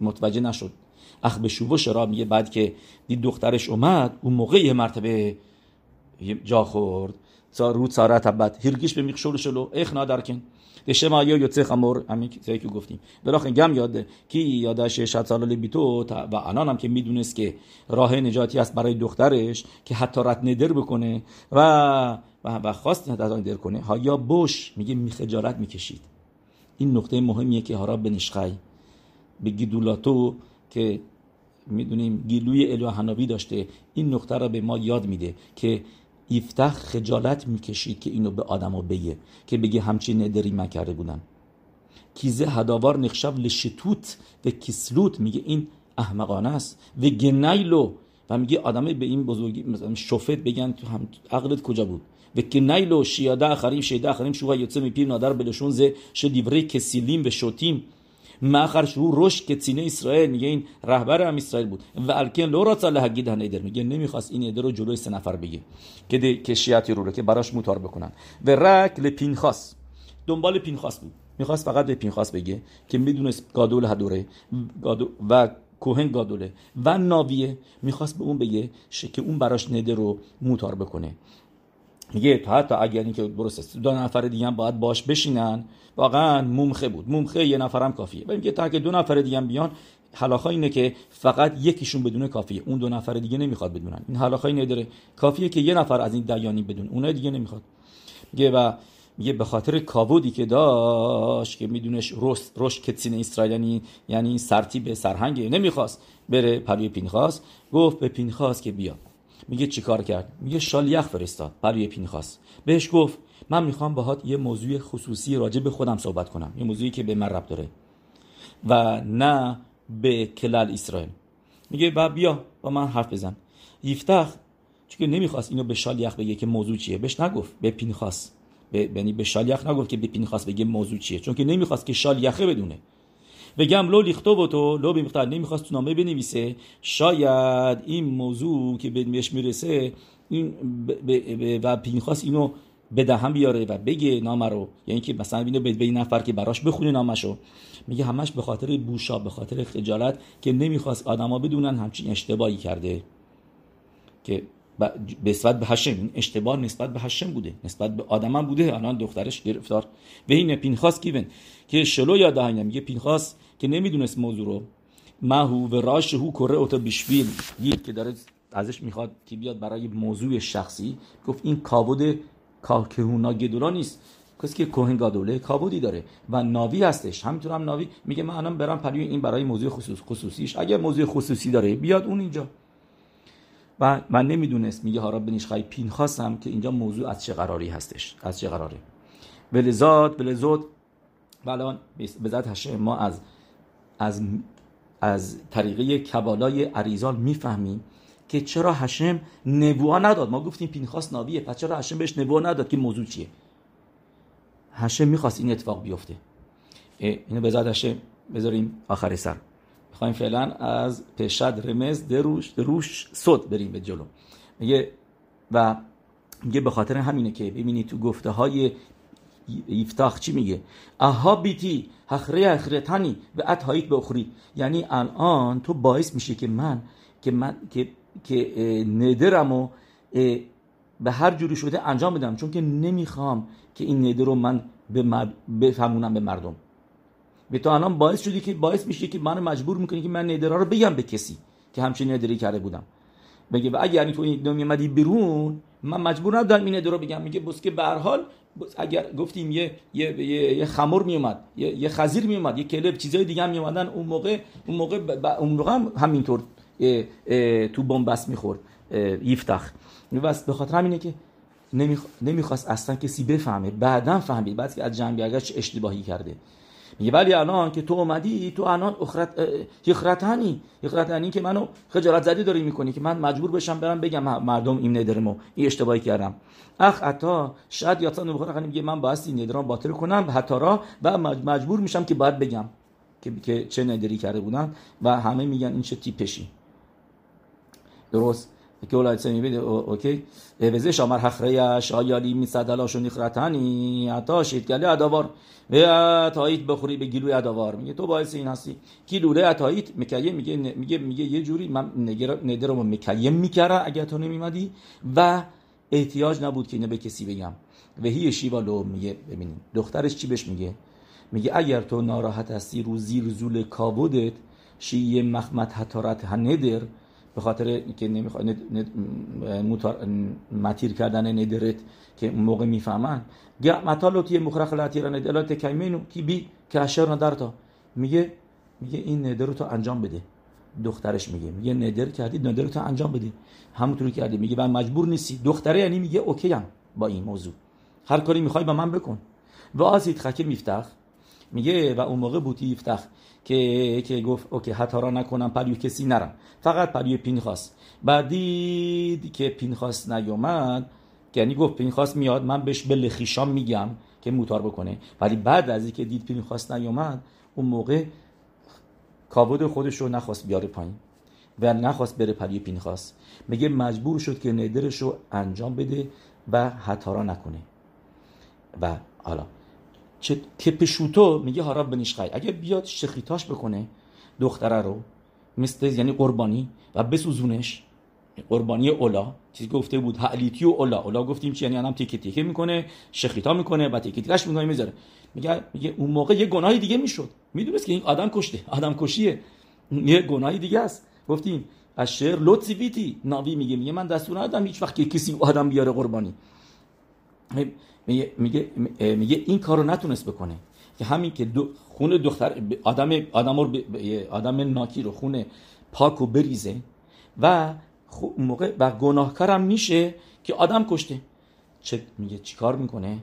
Speaker 1: متوجه نشد. اخ به شوبو شراب میگه بعد که دید دخترش اومد اون موقع یه مرتبه جا خورد. رود ساره تبت. هرگیش به میخشول شلو اخ نادرکن یا یوتسه خمور همین که گفتیم بلاخ گم یاده کی یادش 60 سال بیتو و الان هم که می‌دونست که راه نجاتی است برای دخترش که حتی رد ندر بکنه و و خواست ندر کنه ها یا بوش میگه میخجالت می‌کشید این نقطه مهمیه که هارا به نشخای به گیدولاتو که می‌دونیم گیلوی الو هنابی داشته این نقطه را به ما یاد میده که یفتح خجالت می‌کشید که اینو به آدمو بگه که بگه همچین ندری من کرده بودم. کیزه هداوار نخشب لشتوت و کسلوت میگه این احمقانه است. و گنیلو و میگه آدمه به این بزرگی مثلا شفت بگن تو هم عقلت کجا بود؟ و کنیلو شیاده آخرین شیده آخرین شوها یوتسه میپیر نادر بلشون زه شدیوری کسیلیم و شوتیم. مخر شو روش که تینه اسرائیل میگه این رهبر هم اسرائیل بود. و الکن لورا صالح هگید هنیدر میگه نمی‌خواست این ایده رو جلوی سه نفر بگه که که شیعتی رو که براش מותר بکنن ורק לפינחס دنبال پینخاس بود. می‌خواست فقط به پینخاس بگه که می‌دونست גדול הדור ه و כהן גדול ه و נביא ه می‌خواست به اون بگه که اون براش נדר رو מותר بکنه میگه حتی اگر اینکه درست دو نفر دیگه هم باید باش بشینن. واقعا ممخه بود. ممخه یه نفرم کافیه. و میگه تا که دو نفر دیگه هم بیان הלכה اینه که فقط یکیشون بدونه کافیه. اون دو نفر دیگه نمی‌خواد بدونن. این הלכה نداره کافیه که یه نفر از این דיינים بدونه اونای دیگه نمی‌خواد. میگه و میگه به خاطر כבוד ی که داشت که میدونش ראש ראש קצין ישראל یعنی سرتی به سرهنگ نمی‌خواست بره پلوی پینخاس گفت به پینخاس که بیا. میگه چیکار کرد؟ میگه שליח فرستاد برای پینخاس بهش گفت من می‌خوام باهات یه موضوع خصوصی راجع به خودم صحبت کنم. یه موضوعی که به من ربط داره. و نه به כלל ישראל. میگه با بیا با من حرف بزن. یفتخ چون نمی‌خواست اینو به שליח بگه که موضوع چیه. بهش نگفت به پینخاس به یعنی به שליח نگفت که به پینخاس بگه موضوع چیه. چون که نمی‌خواست که שליח ه بدونه. וגם לא לכתוב לו במכתב نمی‌خواست تو نامه بنویسه شاید این موضوع که بهش می‌رسه این و پینخاس اینو به دهن بیاره و بگه نامه رو یعنی که مثلا اینو به این نفر که براش بخونه نامشو میگه همش به خاطر بوشا به خاطر خجالت که نمی‌خواست آدما بدونن همچین اشتباهی کرده که نسبت به هشم اشتباه نسبت به هشم بوده نسبت به آدم بوده الان دخترش گرفتار و این پینخاس کیون که شلو یاد میگه پینخاس که نمی‌دونست موضوع رو. مهو و راش هو کره اوتا بیشویل که داره ازش می‌خواد که بیاد برای موضوع شخصی. گفت این کابود کاکهونا گدولا نیست. کسی که کوهن گادوله کابودی داره و ناوی هستش. همینطور هم ناوی میگه من الان برم پریو این برای موضوع خصوص خصوصیش. اگر موضوع خصوصی داره بیاد اون اینجا. و من نمی‌دونست. میگه هارا بنیشخای پین خواستم که اینجا موضوع از چه قراری هستش. از چه قراره. ولزاد ولزود و الان به ذات ما از از از طریقه کبالای عریزال می‌فهمیم که چرا هشم نبوها نداد. ما گفتیم پینخاس ناویه پس چرا هشم بهش نبوها نداد که موضوع چیه؟ هشم می‌خواست این اتفاق بیفته. اینو به ذات هشم بذاریم آخر سر. می‌خوایم فعلا از پشد رمز دروش دروش صد بریم به جلو. میگه و میگه به خاطر همینه که ببینی تو گفته های یفتاخ چی میگه؟ اها بیتی هخره اخرتانی و اتهاییت به اخری. یعنی الان تو باعث میشه که من که من که که ندرم و به هر جوری شده انجام بدم. چون که نمی‌خوام که این ندر رو من بفهمونم به مردم. به تو الان باعث شدی که باعث میشه که من مجبور می‌کنی که من ندرها رو بگم به کسی که همچین ندری کرده بودم. بگه و اگر تو این میمدی بیرون من مجبور نبودم این ندر رو بگم. میگه بس که به هر حال اگر گفتیم یه یه یه, خمر میومد یه, یه خزیر میومد یه کلب چیزای دیگه هم میومدن اون موقع اون موقع اون موقع هم همینطور تو بنبست می‌خورد یفتخ. بس به خاطر همینه که نمی‌خواست اصلا کسی بفهمه بعدا فهمید بعد که از جنگ برگشت اشتباهی کرده. میگه ولی الان که تو اومدی تو الان اخرت یخرتانی یخرتانی که منو خجالت زدی داری می‌کنی که من مجبور بشم برم بگم مردم این ندرمو این اشتباهی کردم. اخ عطا شاید یاتان بخوره میگه من باید این ندرم باطل کنم حتی را و مجبور میشم که باید بگم که چه ندری کرده بودن و همه میگن این چه تیپشی. درست. که اولای سمی بده اوکی؟ وزه شامر حخره شایالی می صدلاش و نخرتنی عطا شید گلی ادوار و عطاییت بخوری به گلوی ادوار میگه تو باعث این هستی. گلوله عطاییت مکیه میگه میگه میگه یه جوری من ندر رو مکیه میکره اگر تو نمیمدی و احتیاج نبود که اینو به کسی بگم. و هی شیوالو میگه ببینید دخترش چی بهش میگه؟ میگه اگر تو ناراحت هستی رو زیر زول کابودت شیه مخمت حتارت هندر به خاطر که نمی‌خواد متیر کردن ندرت که موقع می‌فهمن. مطالو تیه مخرخ لاتیرا ندلات کیمینو کی بی که اشر ندارتا میگه میگه این ندر تو انجام بده. دخترش میگه. میگه ندر کردی ندر تو انجام بده. همونطوری کردی. میگه من مجبور نیستی. دختره یعنی میگه اوکی هم با این موضوع. هر کاری می‌خوای با من بکن. و آزید خکه میفتخ میگه و اون موقع بوتی یفتخ. که که گفت اوکی را نکنم پریو کسی نرم. فقط پریو پینخاس. بعد دید که پینخاس نیومد یعنی گفت پینخاس میاد من بهش به لخیشام میگم که موتار بکنه. ولی بعد از اینکه دید پینخاس نیومد اون موقع کابود خودش رو نخواست بیاره پایین و نخواست بره پریو پینخاس. میگه مجبور شد که ندرش رو انجام بده و حتارا نکنه. و حالا که تپشوتو میگه هاراب بنیشخای اگه بیاد شخیتاش بکنه دختره رو مثل یعنی قربانی و بسوزونش. قربانی اولا چیزی گفته بود حلیتی و اولا. اولا گفتیم چی؟ یعنی هم تیکه تیکه می‌کنه شخیتا می‌کنه و تیکه تیکش می‌کنه می‌ذاره. میگه میگه اون موقع یه گناهی دیگه می‌شد. می‌دونست که این آدم کشته آدم کشیه. یه گناهی دیگه است. گفتیم از شعر لطفی بیتی ناوی میگه. میگه من دستور ندادم هیچ وقت که کسی آدم بیاره قربانی. میگه میگه این کارو نتونست بکنه. که همین که دو خون دختر آدم آدم رو آدم ناکی رو خون پاک و بریزه و موقع و گناهکارم میشه که آدم کشته. چه میگه چیکار می‌کنه؟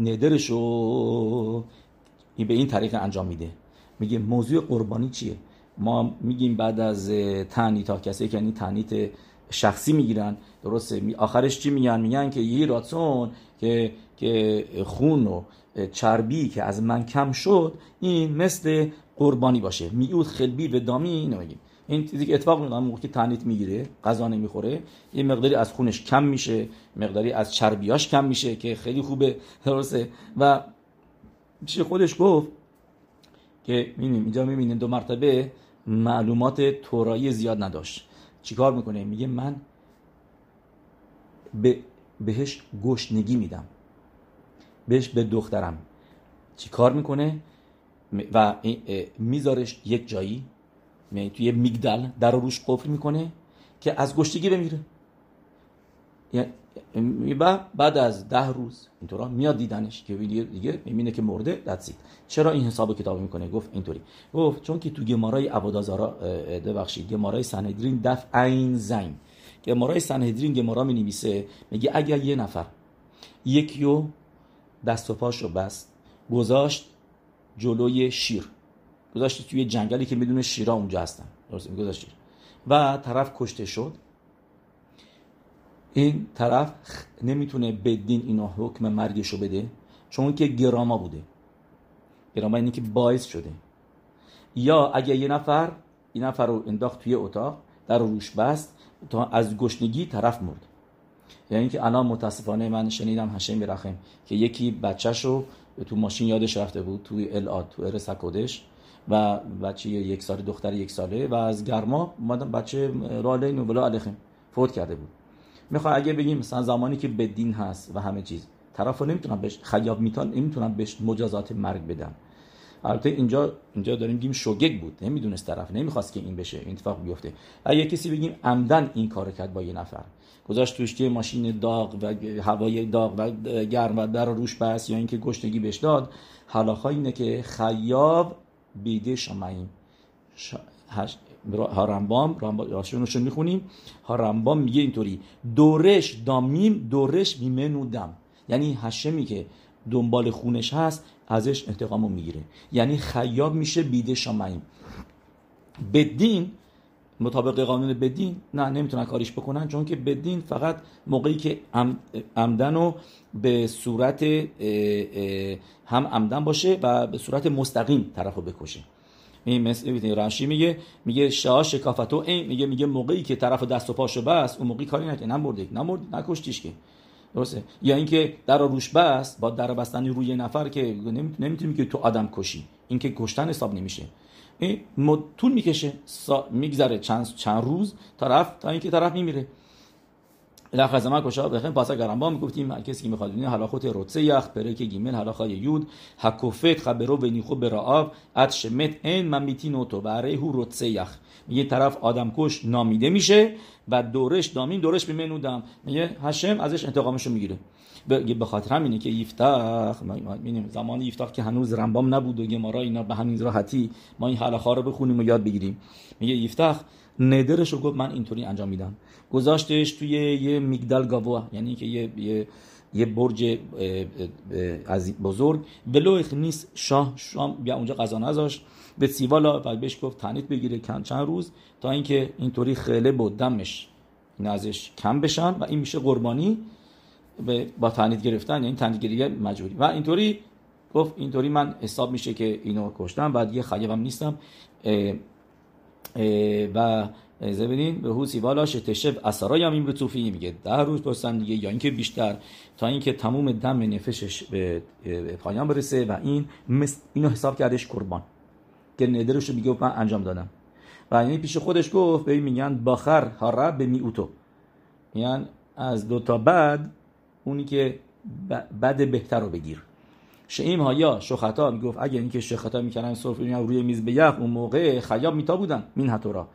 Speaker 1: ندرشو به این طریق انجام میده. میگه موضوع قربانی چیه؟ ما میگیم بعد از تنیت تا کسی که یعنی تنیت شخصی می‌گیرن. درسته؟ آخرش چی میگن؟ میگن که یه راتون که که خون و چربی که از من کم شد این مثل قربانی باشه. میود خلبی و دامی اینو میگیم. این چیزی که اتفاق میفته موقعی که تنیت می‌گیره غذا نمی‌خوره یه مقداری از خونش کم میشه مقداری از چربیاش کم میشه که خیلی خوبه. درسته؟ و چی خودش گفت که می‌بینیم اینجا می‌بینیم دو مرتبه معلومات تورایی زیاد نداشت. چیکار می‌کنه؟ میگه من به بهش گشنگی میدم. بهش به دخترم. چیکار می‌کنه؟ و میذارش یک جایی توی میگدل در رو روش قفل می‌کنه که از گشتگی بمیره. بعد از ده روز اینطورا میاد دیدنش که دیگه دیگه می‌بینه که مرده دستید چرا این حساب کتاب می‌کنه؟ گفت اینطوری. گفت چون که تو گمارای عبادازارا ببخشید گمارای سنهدرین دف عین زین گمارای سنهدرین گمارا می نویسه میگه اگر یه نفر یکیو دست و پاشو بست گذاشت جلوی شیر. گذاشت توی جنگلی که می‌دونه شیرا اونجا هستن. درست گذاشت و طرف کشته شد. این طرف نمی‌تونه بدین اینو حکم مرگشو بده چون که گراما بوده. گراما اینی که باعث شده. یا اگه یه نفر این نفر رو انداخت توی اتاق در روش بست تا از گشنگی طرف مرد. یعنی اینکه الان متاسفانه من شنیدم هشم برخم که یکی بچهش رو تو ماشین یادش رفته بود توی الاد تو ارس و بچه یک ساله دختر یک ساله و از گرما اومدن بچه رالین و بلا علیخیم فوت کرده بود. می‌خوام اگه بگیم مثلا زمانی که بدین هست و همه چیز طرفو نمی‌تونم بهش خیاب میتون نمی‌تونم بهش مجازات مرگ بدم. البته اینجا اینجا داریم گیم شوگگ بود. نمی‌دونست طرف نمی‌خواست که این بشه این اتفاق بیفته. اگه کسی بگیم عمدن این کار کرد با یه نفر. گذاشت توش ماشین داغ و هوای داغ و گرم و در روش بس یا اینکه گشتگی بهش داد. حالا اینه که خیاب بیده شماییم هارمبام راشونشون می‌خونیم؟ هارمبام میگه اینطوری دورش دامیم دورش میمنودم یعنی هشمی که دنبال خونش هست ازش انتقامو می‌گیره. یعنی خیاب میشه بیده شمعیم. بدین مطابق قانون بدین نه نمی‌تونن کاریش بکنن چون که بدین فقط موقعی که عمدن رو به صورت هم عمدن باشه و به صورت مستقیم طرف رو بکشه. این مثل رشی میگه میگه شاه شکافتو این میگه میگه موقعی که طرف دست و پاشو بس اون موقعی کاری نکنه نمرده نمرد نکشتیش که. درسته؟ یا اینکه در روش بس با در بستنی روی نفر که نمی‌تونی که تو آدم کشی. این که کشتن حساب نمیشه. این طول می‌کشه میگذره چند چند روز طرف تا اینکه طرف میمیره. لخ ما کشا بخیم پاسا گرم می‌گفتیم کسی که می‌خواد ببینه حلاخوت روتسه یخ که گیمل حلاخای یود حکوفت خبرو به نیخو به رعاب ات شمت این میتین تو برای هو روتسه یخ میگه طرف آدم کش نامیده میشه و دورش دامین دورش بمنودم میگه هشم ازش انتقامشو می‌گیره. به خاطر همینه که یفتخ می‌بینیم زمان یفتخ که هنوز رمبام نبود و گمارا اینا به همین راحتی ما این حلقه رو بخونیم و یاد بگیریم. میگه یفتخ ندرش رو گفت من اینطوری انجام میدم. گذاشتش توی یه میگدل گاوا یعنی که یه, یه برج از بزرگ. ولو نیست شاه شام بیا اونجا غذا نذاشت به سیوالا و بهش گفت تنیت بگیره چند روز تا اینکه اینطوری خیله بود دمش این ازش کم بشن و این میشه قربانی با تنیت گرفتن یعنی تنیت گیری مجبوری. و اینطوری گفت اینطوری من حساب میشه که اینو کشتم بعد یه خیبم نیستم. و زبدین به حوسی والا شتشب هم این توفی میگه ده روز پرسن دیگه یا اینکه بیشتر تا اینکه تموم دم نفشش به پایان برسه و این اینو حساب کردش قربان. که ندرش میگه من انجام دادم. و این پیش خودش گفت به میگن باخر هارا به میوتو یعنی از دو تا بعد اونی که بد بهتر رو بگیر. شعیم ها یا شخطا می‌گفت اگه اینکه شخطا می‌کردن صرف روی میز به یخ اون موقع خیاب میتا بودن مین هتورا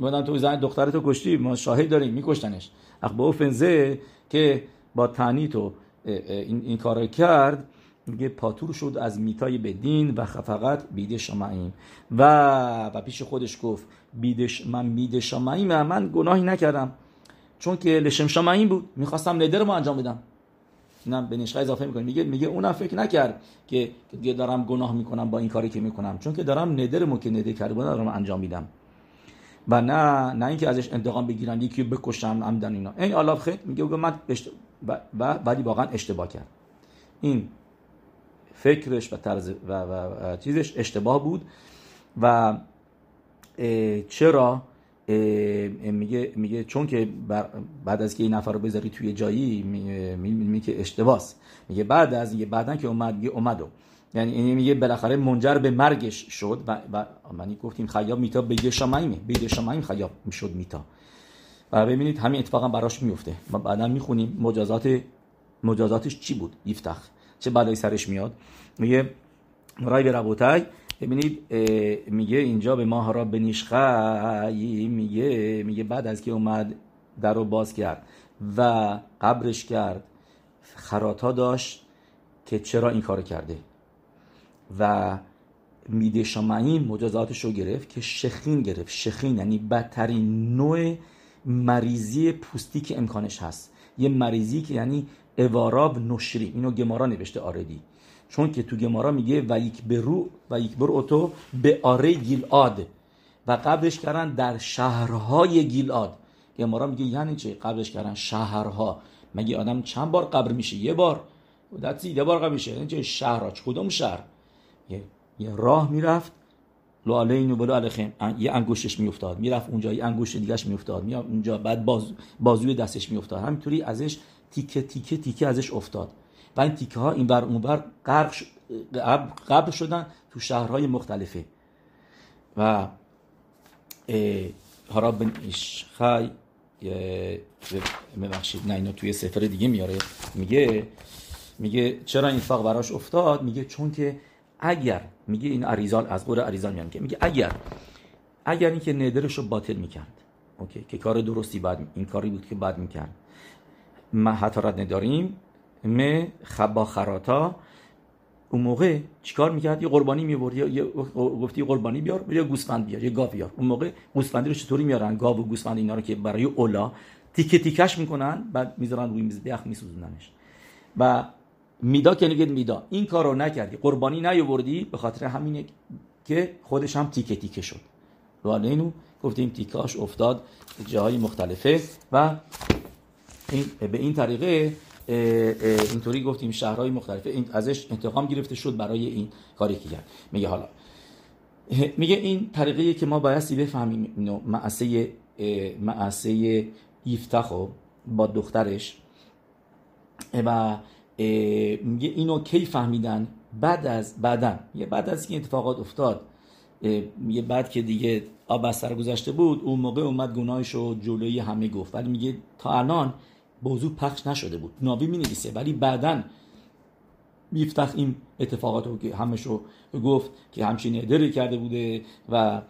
Speaker 1: بودن تو زن دخترتو کشتی ما شاهد داریم میکشتنش. اخبا فنزه که با تنی تو این, این کار کرد میگه پاتور شد از میتای بدین و فقط بیده شمعیم و و پیش خودش گفت بیدش من بیده شمعیم من گناهی نکردم. چون که لشم شمعیم بود می‌خواستم ندر ما انجام بدم. اینم به نشقه اضافه می‌کنه میگه میگه اونم فکر نکرد که دارم گناه می‌کنم با این کاری که می‌کنم. چون که دارم ندر مو که ندر کرده بودم دارم انجام میدم. و نه نه اینکه ازش انتقام بگیرن یکی بکشم عمدن اینا. این آلاف خیلی میگه من اشت... و ولی واقعا اشتباه کرد. این فکرش و طرز و, و, چیزش اشتباه بود. و چرا؟ میگه میگه چون که بعد از که این نفر رو بذاری توی جایی میگه که اشتباس. میگه بعد از میگه بعدا که اومد میگه اومدو. یعنی این میگه بالاخره منجر به مرگش شد و, و منی گفتیم خیاب میتا بیده شمایمه. بیده شمایم خیاب می‌شد میتا. و ببینید همین اتفاقا براش میفته. ما بعدا می‌خونیم مجازات مجازاتش چی بود؟ یفتخ. چه بلایی سرش میاد؟ میگه رای به ربوتای ببینید میگه اینجا به ماه را بنیشخی میگه میگه بعد از که اومد در رو باز کرد و قبرش کرد خراتا داشت که چرا این کار کرده؟ و میده شمعین مجازاتش رو گرفت که شخین گرفت. شخین یعنی بدترین نوع مریضی پوستی که امکانش هست. یه مریضی که یعنی اواراب نشری. اینو گمارا نوشته آردی. چون که تو گمارا میگه و یک برو و یک برو اوتو به آره گیلاد و قبلش کردن در شهرهای گیلاد گمارا میگه یعنی چه قبلش کردن شهرها. مگه آدم چند بار قبر میشه؟ یه بار. دتی یه بار قبر میشه. یعنی چه شهرها کدوم شهر؟ یه, یه راه می‌رفت. لو علینو بلو علیخیم یه انگوشش میافتاد. می‌رفت اونجا یه انگوش دیگهش میافتاد. میاد اونجا. بعد باز بازوی دستش میافتاد. همینطوری ازش تیکه تیکه تیکه ازش افتاد. و این تیکه ها این بر اون بر غرق قبل شدن تو شهرهای مختلفه. و هراب بن اشخای ببخشید نه اینو توی سفر دیگه میاره. میگه میگه چرا این اتفاق براش افتاد؟ میگه چون که اگر میگه این عریزال از قول عریزال میان که میگه اگر اگر اینکه ندرش رو باطل می‌کرد اوکی که کار درستی بعد این کاری بود که بعد می‌کرد. ما حتارت نداریم. م خبا خراتا. اون موقع چیکار می‌کرد؟ یه قربانی می‌برد یا گفتی قربانی بیار یا گوسفند بیار یه گاو بیار. اون موقع گوسفندی رو چطوری میارن؟ گاو و گوسفند اینا رو که برای اولا تیکه تیکش می‌کنن بعد می‌ذارن روی میز بیخ میسوزوننش. و میدا که نگید میدا. این کار رو نکردی. قربانی نیاوردی به خاطر همینه که خودش هم تیکه تیکه شد. اینو گفتیم تیکاش افتاد جاهای مختلفه و این به این طریقه اینطوری گفتیم شهرهای مختلفه. این ازش انتقام گرفته شد برای این کاری که کرد. میگه حالا میگه این طریقه که ما بایستی بفهمیم اینو معسه معسه یفتخو با دخترش و میگه اینو کی فهمیدن؟ بعد از بعدن. یه بعد از این اتفاقات افتاد یه بعد که دیگه آب از سر گذشته بود اون موقع اومد گناهش رو جلوی همه گفت. ولی میگه تا الان موضوع پخش نشده بود. ناوی می نویسه ولی بعدا میفتخ این اتفاقات رو که همش رو گفت که همچین ادری کرده بوده و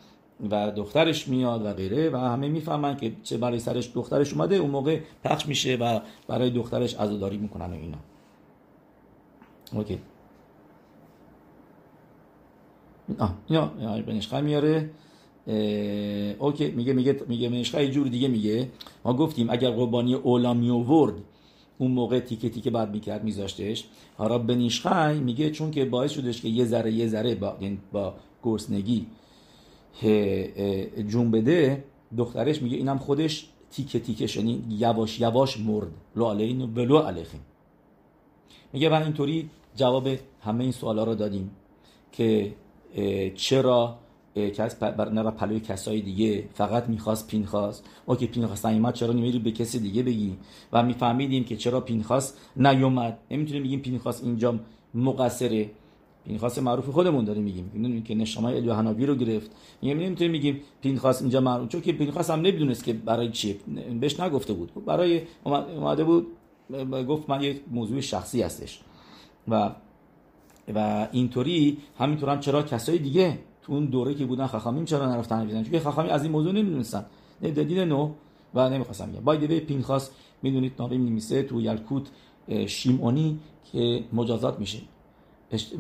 Speaker 1: و دخترش میاد و غیره و همه می‌فهمن که چه برای سرش دخترش اومده اون موقع پخش میشه و برای دخترش عزاداری می‌کنن و اینا. اوکی. آه اینا بنشخه میاره. اوکی میگه میگه میگه منشخه جور دیگه میگه. ما گفتیم اگر قربانی اولا می آورد اون موقع تیکه تیکه بعد می‌کرد میذاشتش. حالا بنیشخای میگه چون که باعث شدش که یه ذره یه ذره با یعنی با گرسنگی جون بده دخترش میگه اینم خودش تیکه تیکه یعنی یواش یواش مرد. لو علین بلو علیخیم میگه و اینطوری جواب همه این سوالا رو دادیم که چرا کس بر پلوی کسای دیگه فقط می‌خواست پینخاس او که پینخاس نیومد چرا نمیری به کسی دیگه بگی؟ و میفهمیدیم که چرا پینخاس نیومد. نمی‌تونیم بگیم پینخاس اینجا مقصره. پینخاس معروف خودمون داریم میگیم. می‌دونیم که נשמה ی אליהו הנביא رو گرفت. میگیم نمی‌تونیم بگیم پینخاس اینجا معروف. چون که پینخاس هم نمی‌دونست که برای چی بهش نگفته بود. برای اومده بود گفت من یه موضوع شخصی هستش. و و اینطوری همینطور هم چرا کسای دیگه تو اون دوره که بودن חכמים چرا نرفتن بیدن چون חכמים از این موضوع نمی‌دونستن. دلیل نو و نمی‌خواستم بگم باید به پینخاس می‌دونید ناقی میمیسه تو یلکوت شیمونی که مجازات میشه.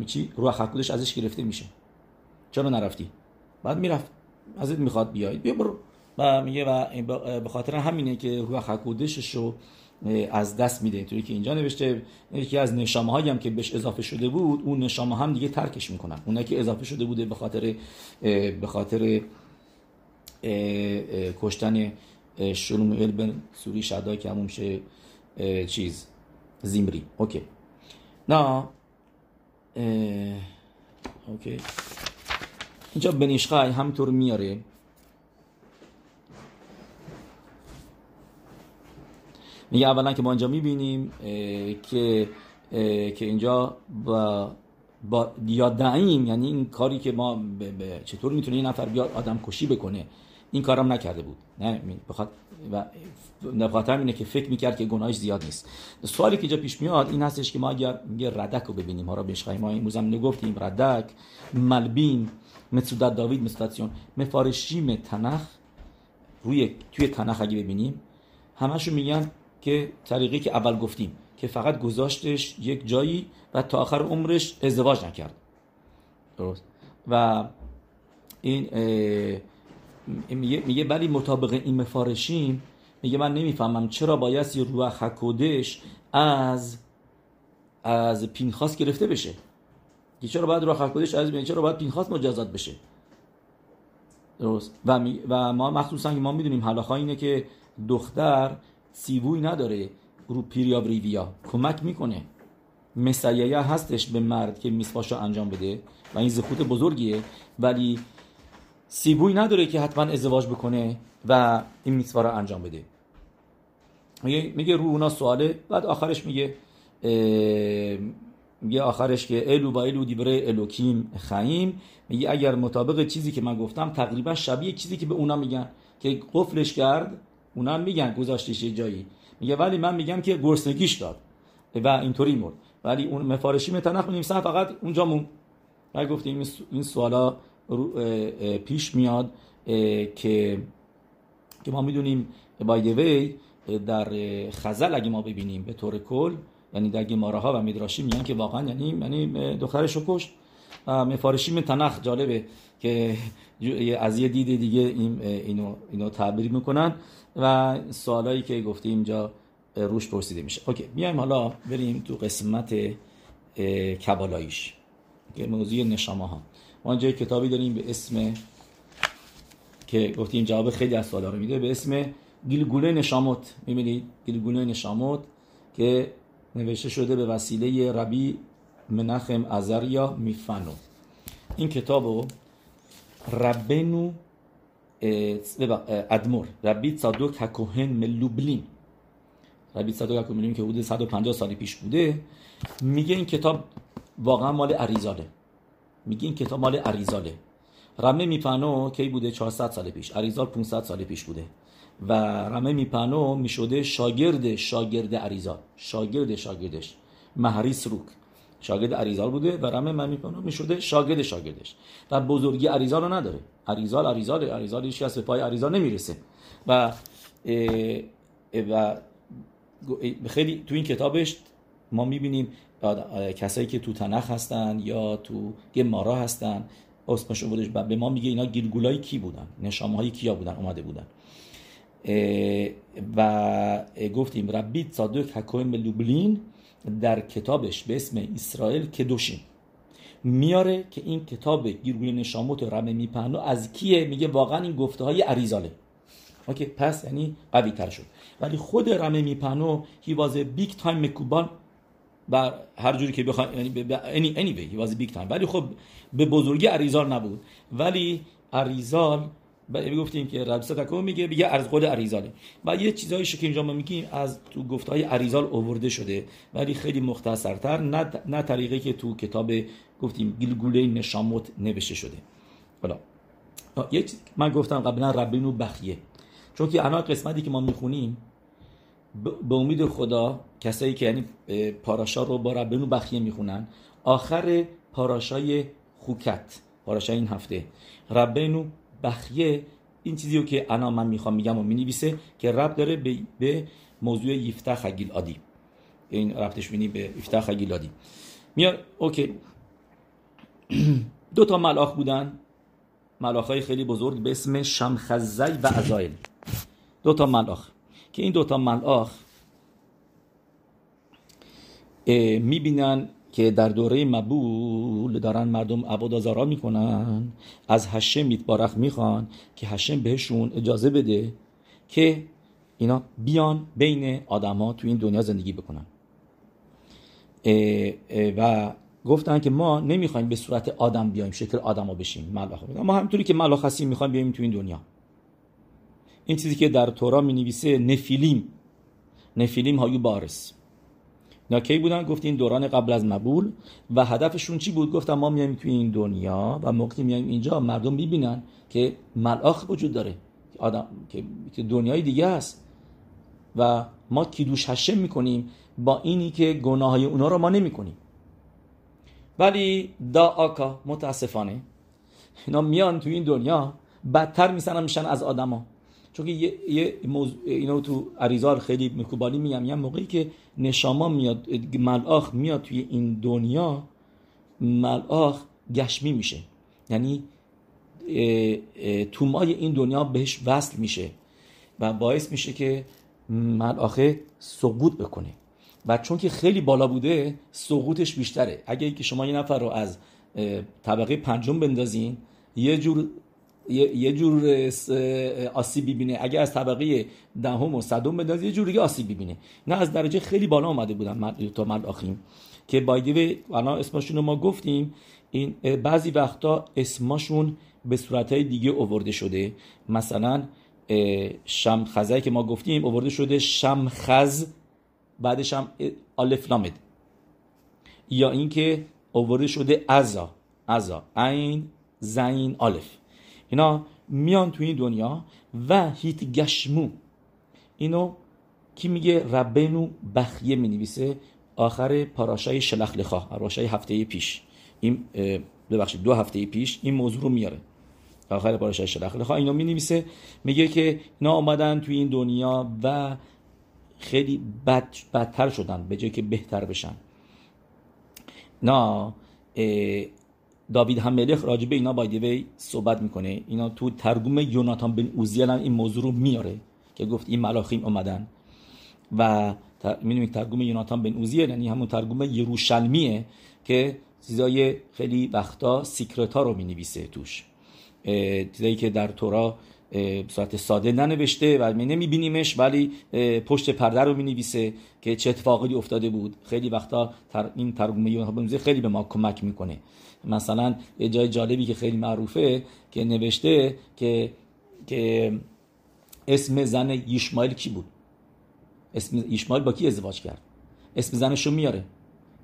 Speaker 1: چی؟ روح خکودش ازش گرفته میشه. چرا نرفتی؟ بعد می‌رفت. ازت می‌خواد بیاید. بیا برو. و میگه و به خاطر همینه که روح خکودشش رو از دست میده. اینطوری که اینجا نوشته یکی از نشامه هایی هم که بهش اضافه شده بود اون نشامه هم دیگه ترکش می‌کنن. اون که اضافه شده بوده به خاطر به خاطر کشتن شلوم بن سوری شدا که همون میشه چیز زیمری. اوکی. نه اوکی. اینجا بنیشخای همینطور میاره. میگه اولا که ما اینجا می‌بینیم که که اینجا با با یا دعیم یعنی این کاری که ما چطور می‌تونه این نفر بیاد آدم کشی بکنه این کارم نکرده بود. نه بخاطر و نخاطر اینه که فکر می‌کرد که گناهش زیاد نیست. سوالی که اینجا پیش میاد این هستش که ما اگر یه ردک رو ببینیم ما را بشخواهیم ما این هم نگفتیم ردک ملبین مصودت داوید مصودتیون مفارشیم تنخ روی توی تنخ اگه ببینیم همشو میگن که طریقی که اول گفتیم که فقط گذاشتش یک جایی و تا آخر عمرش ازدواج نکرد. درست؟ و این میگه میگه ولی مطابق این مفارشیم میگه من نمی‌فهمم چرا باید یه روح حکودش از از پینخاس گرفته بشه. که چرا باید روح حکودش از چرا باید پینخاس مجازات بشه. درست؟ و, و ما مخصوصا ما می‌دونیم حلاخا اینه که دختر سیووی نداره رو پیریا و ریویا. کمک می‌کنه. مسیحیه هستش به مرد که میسواشو انجام بده و این زخوت بزرگیه. ولی سیبوی نداره که حتما ازدواج بکنه و این میتوا رو انجام بده. میگه, میگه رو اونا سواله. بعد آخرش میگه میگه آخرش که الو با الو دیبره الوکیم خیم. میگه اگر مطابق چیزی که من گفتم تقریبا شبیه چیزی که به اونا میگن که قفلش کرد اونا میگن گذاشتش یه جایی. میگه ولی من میگم که گرسنگیش داد. و اینطوری مرد. ولی اون مفارشی متنخ نمیسن فقط اونجا مون گفتیم این سوالا پیش میاد که که ما می‌دونیم بای وی در خزل اگه ما ببینیم به طور کل یعنی در گماره ها و میدراشی میگن که واقعا یعنی یعنی دخترش رو کشت. مفارشی من تنخ جالبه که از یه دید دیگه این اینو اینو تعبیر می‌کنن و سوالایی که گفتیم اینجا روش پرسیده میشه. اوکی میایم حالا بریم تو قسمت کبالاییش. که موضوع نشامه ها ما اینجا کتابی داریم به اسم که گفتیم جواب خیلی از سوالا رو میده به اسم گیلگوله نشاموت. می‌بینید گیلگوله نشاموت که نوشته شده به وسیله ربی منخم ازریا میفنو این کتابو ربنو ادمور ربی صادوک هکوهن ملوبلین ربی صادوک هکوهن که حدود 150 سال پیش بوده میگه این کتاب واقعا مال عریزاله میگه این کتاب مال عریزاله رمه میپنو کی بوده 400 سال پیش عریزال 500 سال پیش بوده و رمه میپنو می‌شده شاگرد شاگرد عریزال شاگرد شاگردش مهریس روک شاگرد عریزال بوده و رمه من میپنو می‌شده شاگرد شاگردش. و بزرگی عریزال رو نداره. عریزال عریزال عریزال هیچ به پای عریزال نمی‌رسه. و و خیلی تو این کتابش ما می‌بینیم کسایی که تو تنخ هستن یا تو گمارا هستن اسمش بودش به ما میگه اینا گیرگولای کی بودن؟ نشامه های کیا بودن؟ اومده بودن. و گفتیم ربی صادوق هکوهن لوبلین در کتابش به اسم ישראל קדושים میاره که این کتاب גלגול נשמות رمه میپانو از کیه؟ میگه واقعا این گفته های آریزاله okay پس یعنی قوی تر شد. ولی خود رمه میپانو he was big time מקובל و هر جوری که بخواد یعنی anyway he was big time. ولی خب به بزرگی آریزال نبود. ولی عریزال گفتیم که رب تکو میگه میگه از قول عریزاله و یه چیزایی که اینجا ما میگیم از تو گفتهای عریزال اوورده شده ولی خیلی مختصرتر نه نه طریقی که تو کتاب گفتیم گلگوله نشاموت نوشته شده. حالا من گفتم قبلا ربینو بخیه. چون که الان قسمتی که ما می‌خونیم به امید خدا کسایی که یعنی پاراشا رو با ربنو بخیه می‌خونن آخر پاراشای خوکت پاراشای این هفته ربنو بخیه این چیزی که انا من می‌خوام میگم و می‌نویسه که رب داره به, به موضوع یفتح خگیل آدی. این ربطش بینی به یفتح خگیل آدی. میاد اوکی. دو تا ملاخ بودن. ملاخ های خیلی بزرگ به اسم شمخزی و ازایل دو تا ملاخ. که این دوتا ملاخ می‌بینن که در دوره مبول دارن مردم عبادازارا می‌کنن. از هشم میتبارخ می‌خوان که هشم بهشون اجازه بده که اینا بیان بین آدما تو این دنیا زندگی بکنن. و گفتن که ما نمی‌خوایم به صورت آدم بیایم شکل آدما بشیم. ملاخ. ما همونطوری که ملاخ هستیم می‌خوایم بیایم تو این دنیا. این چیزی که در تورا می نویسه نفیلیم. نفیلیم هایو بارس. اینا کی بودن؟ گفت این دوران قبل از مبول و هدفشون چی بود؟ گفتم ما میایم توی این دنیا و موقعی میایم اینجا مردم ببینن که ملاخ وجود داره. آدم که دنیای دیگه است. و ما کیدوش هشم می‌کنیم با اینی که گناه های اونا رو ما نمی‌کنیم. ولی دا آکا متاسفانه اینا میان توی این دنیا بدتر میسنن میشن از آدما. چون یه, یه اینو تو عریضار خیلی مکوبالی میگم. یه موقعی که نشاما میاد ملاخ میاد توی این دنیا ملاخ گشمی میشه. یعنی تومای این دنیا بهش وصل میشه و باعث میشه که ملاخه سقوط بکنه. و چون که خیلی بالا بوده سقوطش بیشتره. اگه که شما یه نفر رو از طبقه پنجم بندازین یه جور یه جور آسیب ببینه اگه از طبقه دهم و صدم بنداز یه جور دیگه آسیب ببینه نه از درجه خیلی بالا آمده بودن تا مرد آخیم که بایدی الان اسمشون رو ما گفتیم. این بعضی وقتا اسمشون به صورتهای دیگه اوورده شده. مثلا شمخزه که ما گفتیم اوورده شده شمخز بعدش هم آلف لامد. یا اینکه اوورده شده ازا ازا عین زین آلف. اینا میان تو این دنیا و هیت گشمو. اینو کی میگه؟ ربنو بخیه می نویسه آخر پاراشای شلخ لخا پاراشای هفته پیش. این ببخشید دو هفته پیش این موضوع رو میاره. آخر پاراشای شلخ لخا اینو می نویسه میگه که اینا آمدن توی این دنیا و خیلی بد بدتر شدن به جای که بهتر بشن. نه داوید هم ملخ راجع به اینا بایدوی صحبت می‌کنه. اینا تو ترگوم یوناتان بن اوزیل این موضوع رو میاره که گفت این ملاخیم اومدن. و می‌دونید ترگوم یوناتان بن اوزیل یعنی همون ترگوم یروشلمیه که چیزای خیلی وقتا سیکرتا رو می‌نویسه توش. چیزایی که در تورا صورت ساده ننوشته و می نمیبینیمش ولی پشت پرده رو می‌نویسه که چه اتفاقی افتاده بود. خیلی وقتا تر این یوناتان خیلی به ما کمک می‌کنه. مثلا یه جای جالبی که خیلی معروفه که نوشته که که اسم زن یشمایل کی بود؟ اسم یشمایل با کی ازدواج کرد؟ اسم زنشو میاره.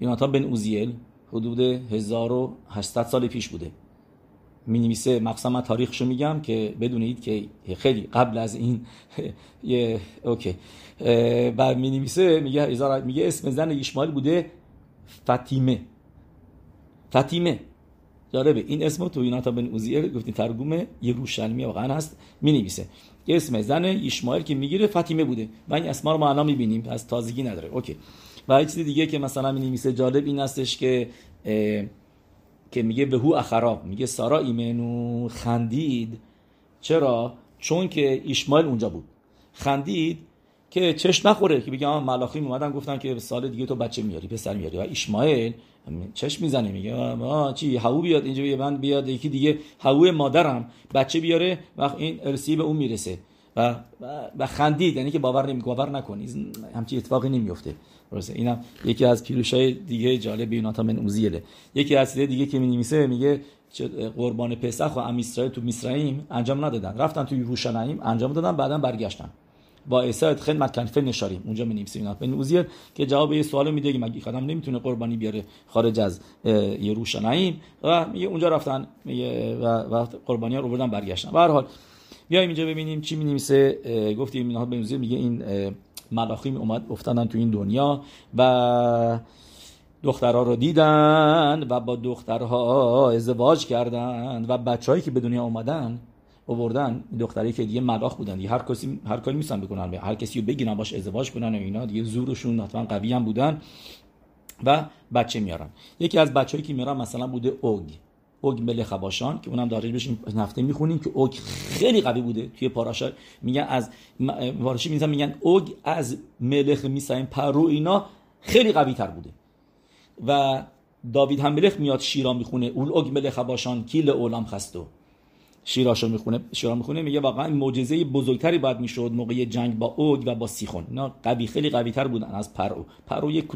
Speaker 1: یوناتان بن اوزیل حدود 1800 سال پیش بوده. می نویسه مقصد تاریخشو میگم که بدونید که خیلی قبل از این یه okay. و می نویسه میگه میگه اسم زن یشمایل بوده فتیمه فتیمه جالبه. این اسمو تو یوناتان بن اوزیل گفتین תרגום ירושלמי واقعا هست. می نویسه اسم زن ایشمایل که می‌گیره فاطمه بوده. و این اسما رو ما الان می‌بینیم از تازگی نداره. okay. و یه چیز دیگه که مثلا می نویسه جالب این هستش که که میگه به هو اخراب میگه سارا ایمنو خندید. چرا؟ چون که ایشمایل اونجا بود. خندید که چش نخوره که بگم ملاخیم اومدن گفتن که سال دیگه تو بچه میاری پسر میاری. و ایشمایل چش می‌زنه میگه ما چی هوو بیاد اینجا بند بیاد یکی دیگه هوو مادرم بچه بیاره وقت این ارسی به اون می‌رسه. و و خندید. یعنی که باور نمی باور نکنی. همچی اتفاقی نمیفته درسته؟ اینم یکی از پیروشای دیگه جالب یوناتا من اوزیله. یکی از دیگه که می میگه قربان پسخ و ام تو میسرائیم انجام ندادن. رفتن تو یروشلایم انجام دادن بعدا برگشتن. با اسات خدمت کنفه نشاریم اونجا می نویسیم بن اوزیر که جواب یه سوال میده که مگه خدام نمی‌تونه قربانی بیاره خارج از یروشلایم و میگه اونجا رفتن میگه و, و قربانی رو بردن برگشتن. به هر حال بیایم اینجا ببینیم چی می نویسه. گفتیم بن اوزیر میگه این ملاخیم اومد افتادن تو این دنیا و دخترها رو دیدن و با دخترها ازدواج کردن و بچههایی که به دنیا اومدن آوردن دختری که دیگه ملاخ بودن. دیگه هر کسی هر کاری میسن بکنن. هر کسی رو بگیرن باش ازدواج کنن و اینا. دیگه زورشون حتما قوی هم بودن و بچه میارن. یکی از بچه‌ای که میارن مثلا بوده اوگ اوگ ملک خباشان که اونم داره بشین هفته می‌خونیم که اوگ خیلی قوی بوده توی פרשה. میگن از وارشی میگن میگن اوگ از מלך מצרים پرو اینا خیلی قوی تر بوده. و داوید هم ملک میاد שירה می‌خونه ולעוג מלך הבשן כי לעולם חסדו שירה شو می‌خونه שירה می‌خونه میگه واقعا معجزه بزرگتری باید می‌شد موقع جنگ با اوگ و با سیخون. اینا قوی خیلی قوی تر بودن از پرو. پرو یک